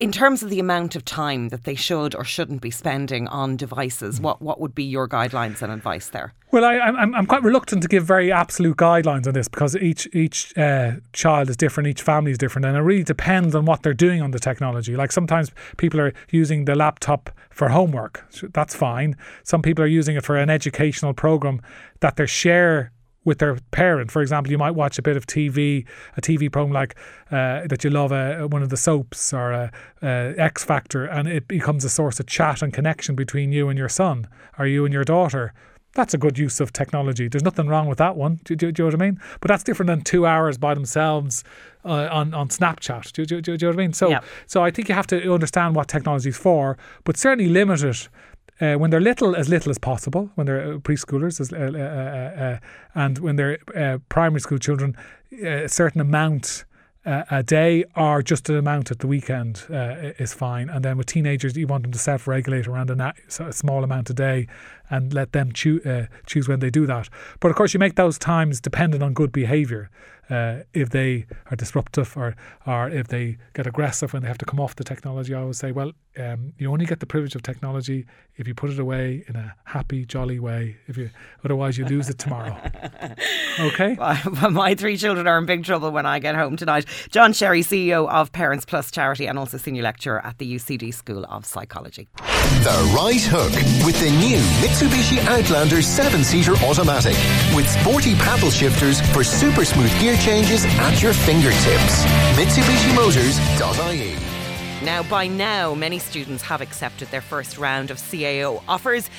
In terms of the amount of time that they should or shouldn't be spending on devices, what, what would be your guidelines and advice there? Well, I, I'm I'm quite reluctant to give very absolute guidelines on this because each each uh, child is different, each family is different, and it really depends on what they're doing on the technology. Like sometimes people are using the laptop for homework, that's fine. Some people are using it for an educational program that they share with their parent. For example, you might watch a bit of TV, a TV program like uh, that you love, uh, one of the soaps or uh, uh, X Factor, and it becomes a source of chat and connection between you and your son or you and your daughter. That's a good use of technology. There's nothing wrong with that one. Do, do, do you know what I mean? But that's different than two hours by themselves uh, on on Snapchat. Do, do, do, do you know what I mean? So, Yeah. so I think you have to understand what technology is for, but certainly limit it uh, when they're little, as little as possible, when they're uh, preschoolers, as, uh, uh, uh, and when they're primary school children, a certain amount uh, a day or just an amount at the weekend uh, is fine. And then with teenagers, you want them to self regulate around a, a, small amount a day and let them choo- uh, choose when they do that. But of course, you make those times dependent on good behaviour. Uh, if they are disruptive or, or if they get aggressive when they have to come off the technology, I always say, well, um, you only get the privilege of technology if you put it away in a happy, jolly way. If you otherwise, you lose it tomorrow. [LAUGHS] okay. Well, [LAUGHS] my three children are in big trouble when I get home tonight. John Sharry, CEO of Parents Plus Charity, and also senior lecturer at the UCD School of Psychology. The Right Hook with the new Mitsubishi Outlander seven-seater automatic with sporty paddle shifters for super smooth gear changes at your fingertips. MitsubishiMotors.ie. Now, by now, many students have accepted their first round of CAO offers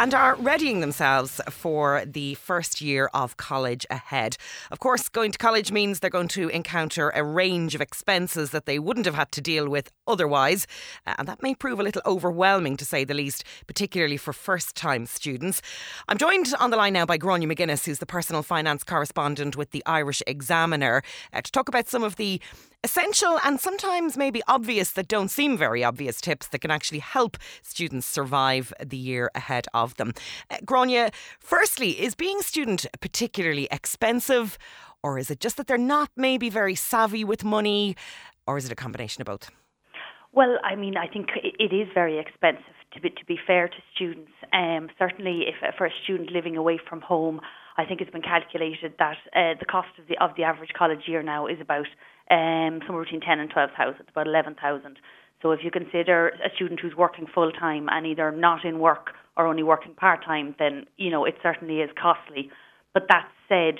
and are readying themselves for the first year of college ahead. Of course, going to college means they're going to encounter a range of expenses that they wouldn't have had to deal with otherwise, uh, and that may prove a little overwhelming to say the least, particularly for first time students. I'm joined on the line now by Gráinne McGuinness, who's the personal finance correspondent with the Irish Examiner, uh, to talk about some of the essential and sometimes maybe obvious that don't seem very obvious tips that can actually help students survive the year ahead of them. Uh, firstly, is being a student particularly expensive? Or is it just that they're not maybe very savvy with money? Or is it a combination of both? Well, I mean, I think it is very expensive to be, to be fair to students. Um, certainly, if for a student living away from home, I think it's been calculated that uh, the cost of the of the average college year now is about um, somewhere between 10 and 12,000, about 11,000. So if you consider a student who's working full time and either not in work or only working part time, then you know it certainly is costly. But that said,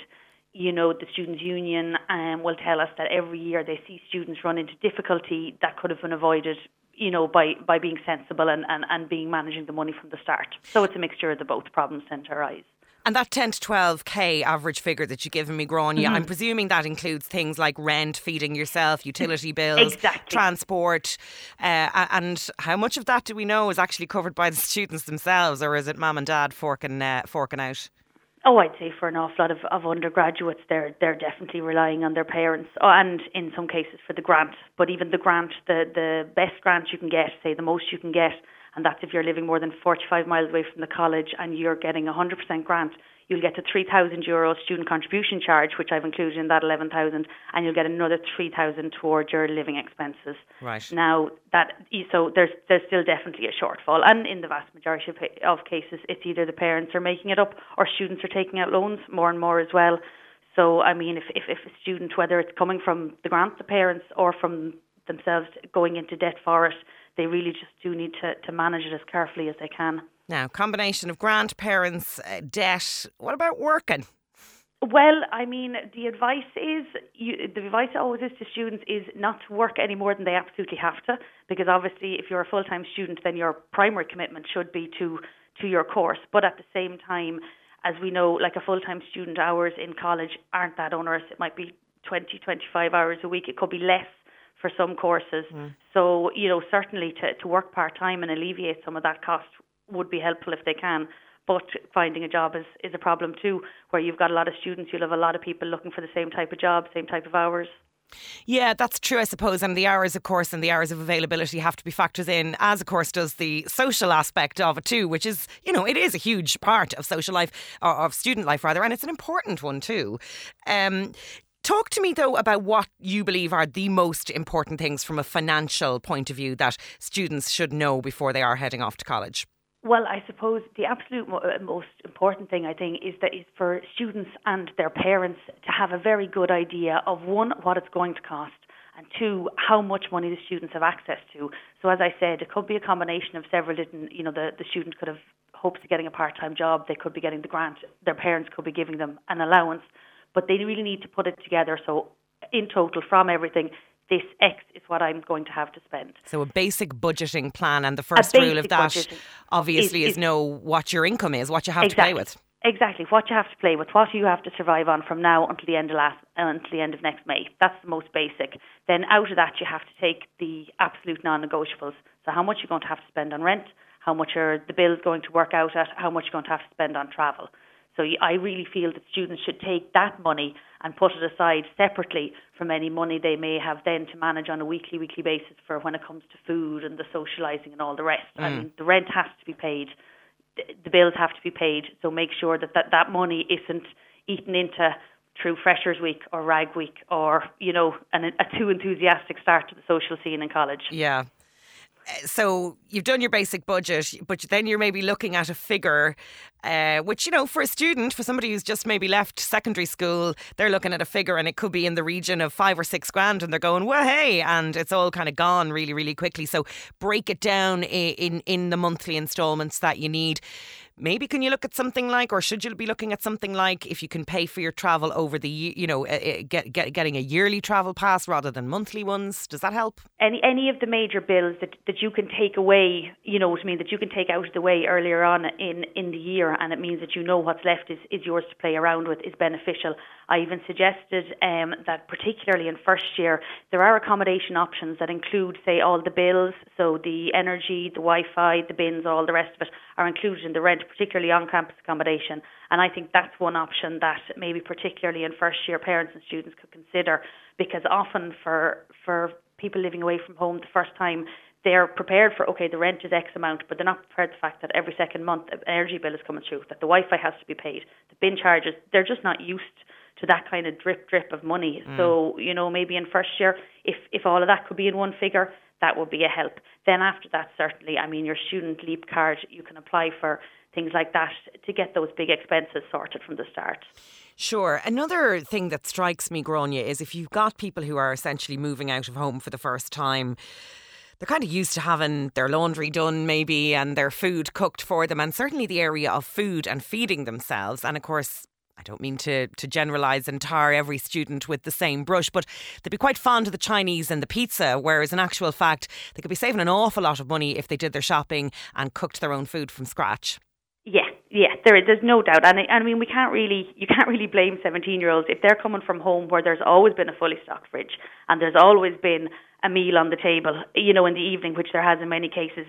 you know the students' union um, will tell us that every year they see students run into difficulty that could have been avoided you know, by, by being sensible and, and, and being managing the money from the start. So it's a mixture of the both problems to arise. And that 10 to 12k average figure that you've given me, Gráinne, mm-hmm. I'm presuming that includes things like rent, feeding yourself, utility [LAUGHS] bills, exactly. transport. Uh, and how much of that do we know is actually covered by the [LAUGHS] students themselves, or is it mum and dad forking, uh, forking out? Oh, I'd say for an awful lot of, of undergraduates, they're they're definitely relying on their parents, oh, and in some cases for the grant. But even the grant, the the best grant you can get, say the most you can get, and that's if you're living more than 45 miles away from the college and you're getting a 100% grant, you'll get a 3,000 euro student contribution charge, which I've included in that 11,000, and you'll get another 3,000 towards your living expenses. Right. Now that so there's there's still definitely a shortfall, and in the vast majority of, of cases, it's either the parents are making it up or students are taking out loans more and more as well. So I mean, if if, if a student, whether it's coming from the grant, the parents, or from themselves going into debt for it they really just do need to, to manage it as carefully as they can. Now, combination of grandparents, uh, debt. What about working? Well, I mean, the advice is you, the advice always is to students is not to work any more than they absolutely have to, because obviously, if you're a full time student, then your primary commitment should be to to your course. But at the same time, as we know, like a full time student hours in college aren't that onerous. It might be 20, 25 hours a week. It could be less for some courses. Mm. So, you know, certainly to, to work part time and alleviate some of that cost would be helpful if they can. But finding a job is, is a problem too, where you've got a lot of students, you'll have a lot of people looking for the same type of job, same type of hours. Yeah, that's true, I suppose. And the hours, of course, and the hours of availability have to be factored in, as, of course, does the social aspect of it too, which is, you know, it is a huge part of social life, or of student life, rather, and it's an important one too. Um, Talk to me though about what you believe are the most important things from a financial point of view that students should know before they are heading off to college. Well, I suppose the absolute uh, most important thing I think is that is for students and their parents to have a very good idea of one what it's going to cost and two how much money the students have access to. So as I said, it could be a combination of several different. You know, the the student could have hopes of getting a part time job. They could be getting the grant. Their parents could be giving them an allowance but they really need to put it together. So, in total, from everything, this X is what I'm going to have to spend. So, a basic budgeting plan, and the first rule of that obviously is, is, is, know what your income is, what you have exactly. to play with. Exactly, what you have to play with, what you have to survive on from now until the end of last, uh, until the end of next May. That's the most basic. Then out of that, you have to take the absolute non-negotiables. So how much you're going to have to spend on rent, how much are the bills going to work out at, how much you're going to have to spend on travel. So I really feel that students should take that money and put it aside separately from any money they may have then to manage on a weekly, weekly basis for when it comes to food and the socialising and all the rest. Mm. I mean, the rent has to be paid, the bills have to be paid, so make sure that that, that money isn't eaten into through Freshers Week or Rag Week or, you know, an, a too enthusiastic start to the social scene in college. Yeah, so you've done your basic budget, but then you're maybe looking at a figure, uh, which you know, for a student, for somebody who's just maybe left secondary school, they're looking at a figure, and it could be in the region of five or six grand, and they're going, well, hey, and it's all kind of gone really, really quickly. So break it down in in the monthly instalments that you need maybe can you look at something like, or should you be looking at something like, if you can pay for your travel over the, you know, uh, uh, get, get, getting a yearly travel pass rather than monthly ones? Does that help? Any any of the major bills that, that you can take away, you know what I mean, that you can take out of the way earlier on in, in the year, and it means that you know what's left is, is yours to play around with, is beneficial. I even suggested um, that, particularly in first year, there are accommodation options that include, say, all the bills, so the energy, the Wi Fi, the bins, all the rest of it are included in the rent, particularly on campus accommodation. And I think that's one option that maybe, particularly in first year, parents and students could consider because often for, for people living away from home the first time, they're prepared for okay, the rent is X amount, but they're not prepared for the fact that every second month an energy bill is coming through, that the Wi-Fi has to be paid, the bin charges. They're just not used to that kind of drip drip of money. Mm. So you know maybe in first year, if if all of that could be in one figure, that would be a help. Then after that, certainly, I mean your student leap card, you can apply for things like that to get those big expenses sorted from the start. Sure. Another thing that strikes me, Gráinne, is if you've got people who are essentially moving out of home for the first time, they're kind of used to having their laundry done, maybe, and their food cooked for them, and certainly the area of food and feeding themselves. And of course, I don't mean to, to generalise and tar every student with the same brush, but they'd be quite fond of the Chinese and the pizza, whereas in actual fact, they could be saving an awful lot of money if they did their shopping and cooked their own food from scratch. Yeah, yeah, there is. There's no doubt, and I, I mean, we can't really, you can't really blame 17-year-olds if they're coming from home where there's always been a fully stocked fridge and there's always been a meal on the table, you know, in the evening, which there has in many cases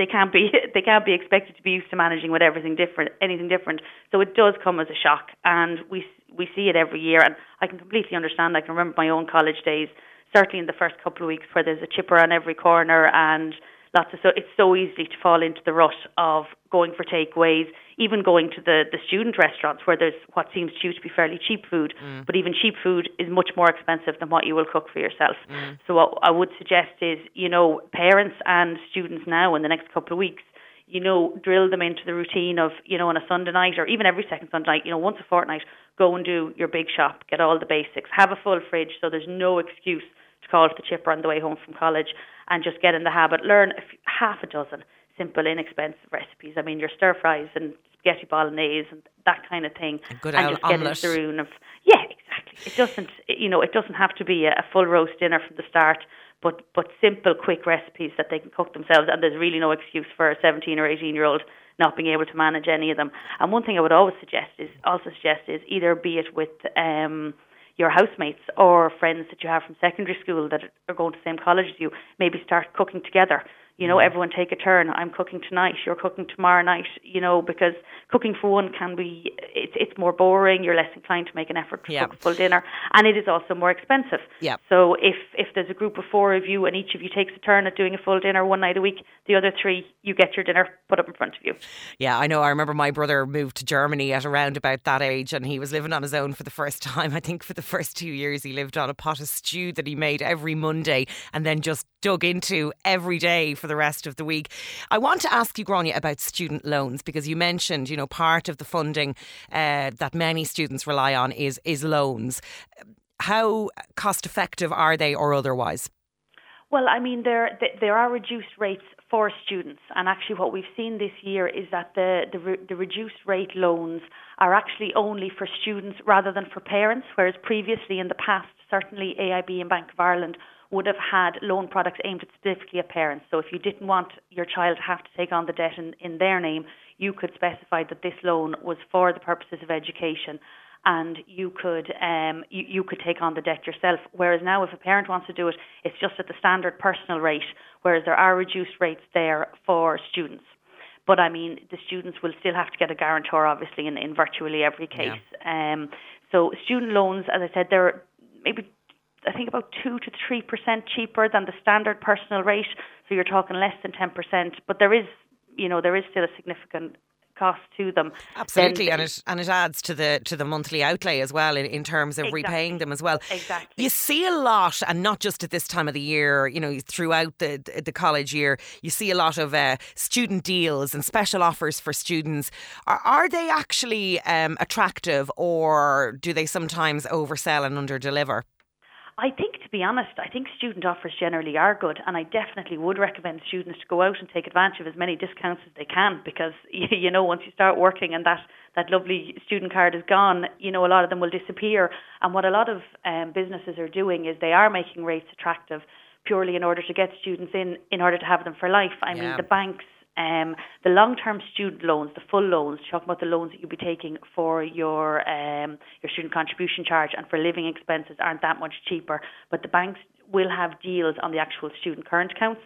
they can't be [LAUGHS] they can't be expected to be used to managing with everything different anything different. So it does come as a shock, and we we see it every year. And I can completely understand. I can remember my own college days, certainly in the first couple of weeks, where there's a chipper on every corner and lots of so it's so easy to fall into the rut of going for takeaways, even going to the the student restaurants where there's what seems to you to be fairly cheap food, mm. but even cheap food is much more expensive than what you will cook for yourself. Mm. So what I would suggest is, you know, parents and students now in the next couple of weeks you know, drill them into the routine of, you know, on a Sunday night or even every second Sunday night, you know, once a fortnight, go and do your big shop, get all the basics, have a full fridge so there's no excuse to call for the chipper on the way home from college and just get in the habit. Learn half a dozen simple, inexpensive recipes. I mean, your stir fries and spaghetti bolognese and that kind of thing, good and just omelette. get into the room of yeah, exactly. It doesn't, you know, it doesn't have to be a, a full roast dinner from the start. But, but simple, quick recipes that they can cook themselves, and there's really no excuse for a 17 or 18 year old not being able to manage any of them. And one thing I would always suggest is also suggest is either be it with um, your housemates or friends that you have from secondary school that are going to the same college as you, maybe start cooking together you know, everyone take a turn. I'm cooking tonight. You're cooking tomorrow night. You know, because cooking for one can be it's it's more boring. You're less inclined to make an effort to yep. cook a full dinner, and it is also more expensive. Yeah. So if if there's a group of four of you and each of you takes a turn at doing a full dinner one night a week, the other three you get your dinner put up in front of you. Yeah, I know. I remember my brother moved to Germany at around about that age, and he was living on his own for the first [LAUGHS] time. I think for the first two years he lived on a pot of stew that he made every Monday, and then just dug into every day for the rest of the week. I want to ask you, Gráinne, about student loans because you mentioned, you know, part of the funding uh, that many students rely on is is loans. How cost effective are they, or otherwise? Well, I mean, there there are reduced rates for students, and actually, what we've seen this year is that the the, re, the reduced rate loans are actually only for students rather than for parents, whereas previously in the past, certainly AIB and Bank of Ireland would have had loan products aimed at specifically at parents. So if you didn't want your child to have to take on the debt in, in their name, you could specify that this loan was for the purposes of education and you could um, you, you could take on the debt yourself. Whereas now, if a parent wants to do it, it's just at the standard personal rate. Whereas there are reduced rates there for students. But I mean, the students will still have to get a guarantor, obviously, in, in virtually every case. Yeah. Um, So student loans, as I said, they're maybe I think about two to three percent cheaper than the standard personal rate. So you're talking less than ten percent, but there is, you know, there is still a significant cost to them. Absolutely, then, and it and it adds to the to the monthly outlay as well in, in terms of exactly, repaying them as well. Exactly. You see a lot, and not just at this time of the year. You know, throughout the the college year, you see a lot of uh, student deals and special offers for students. Are, are they actually um, attractive, or do they sometimes oversell and underdeliver? I think, to be honest, I think student offers generally are good, and I definitely would recommend students to go out and take advantage of as many discounts as they can because [LAUGHS] you know once you start working and that that lovely student card is gone, you know a lot of them will disappear. And what a lot of um, businesses are doing is they are making rates attractive purely in order to get students in, in order to have them for life. I yeah. mean, the banks um, the long-term student loans, the full loans, talking about the loans that you'll be taking for your um, your student contribution charge and for living expenses aren't that much cheaper. But the banks will have deals on the actual student current accounts.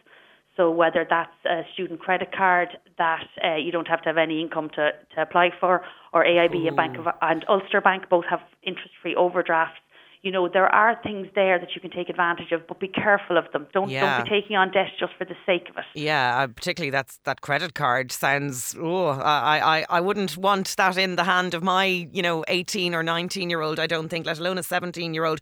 So whether that's a student credit card that uh, you don't have to have any income to, to apply for, or AIB Ooh. and Bank of and Ulster Bank both have interest-free overdrafts you know, there are things there that you can take advantage of, but be careful of them. Don't yeah. don't be taking on debt just for the sake of it. Yeah, uh, particularly that's that credit card sounds. Oh, I, I I wouldn't want that in the hand of my you know eighteen or nineteen year old. I don't think, let alone a seventeen year old.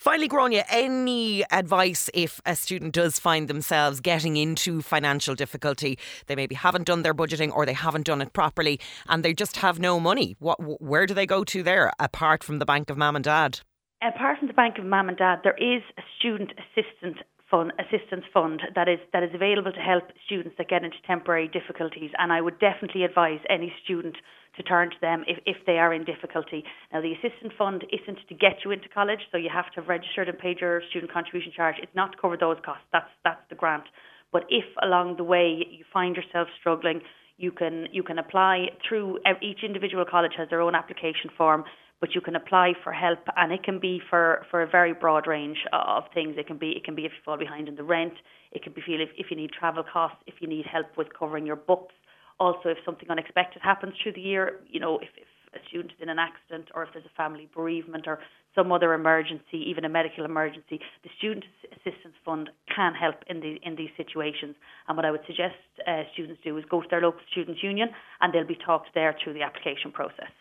Finally, Gráinne, any advice if a student does find themselves getting into financial difficulty? They maybe haven't done their budgeting or they haven't done it properly, and they just have no money. What where do they go to there apart from the bank of mum and dad? Apart from the Bank of Mum and Dad, there is a student assistance fund assistance fund that is that is available to help students that get into temporary difficulties and I would definitely advise any student to turn to them if, if they are in difficulty. Now the assistance fund isn't to get you into college, so you have to have registered and paid your student contribution charge. It's not to cover those costs. That's that's the grant. But if along the way you find yourself struggling, you can you can apply through each individual college has their own application form but you can apply for help and it can be for, for a very broad range of things. It can be it can be if you fall behind in the rent, it can be if, if you need travel costs, if you need help with covering your books. Also if something unexpected happens through the year, you know, if, if a student is in an accident or if there's a family bereavement or some other emergency, even a medical emergency, the Student Assistance Fund can help in the in these situations. And what I would suggest uh, students do is go to their local students' union, and they'll be talked there through the application process.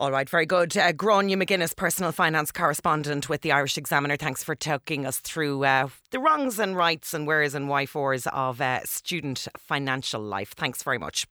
All right, very good. Uh, Gráinne McGuinness, personal finance correspondent with the Irish Examiner. Thanks for talking us through uh, the wrongs and rights and wheres and why fors of uh, student financial life. Thanks very much.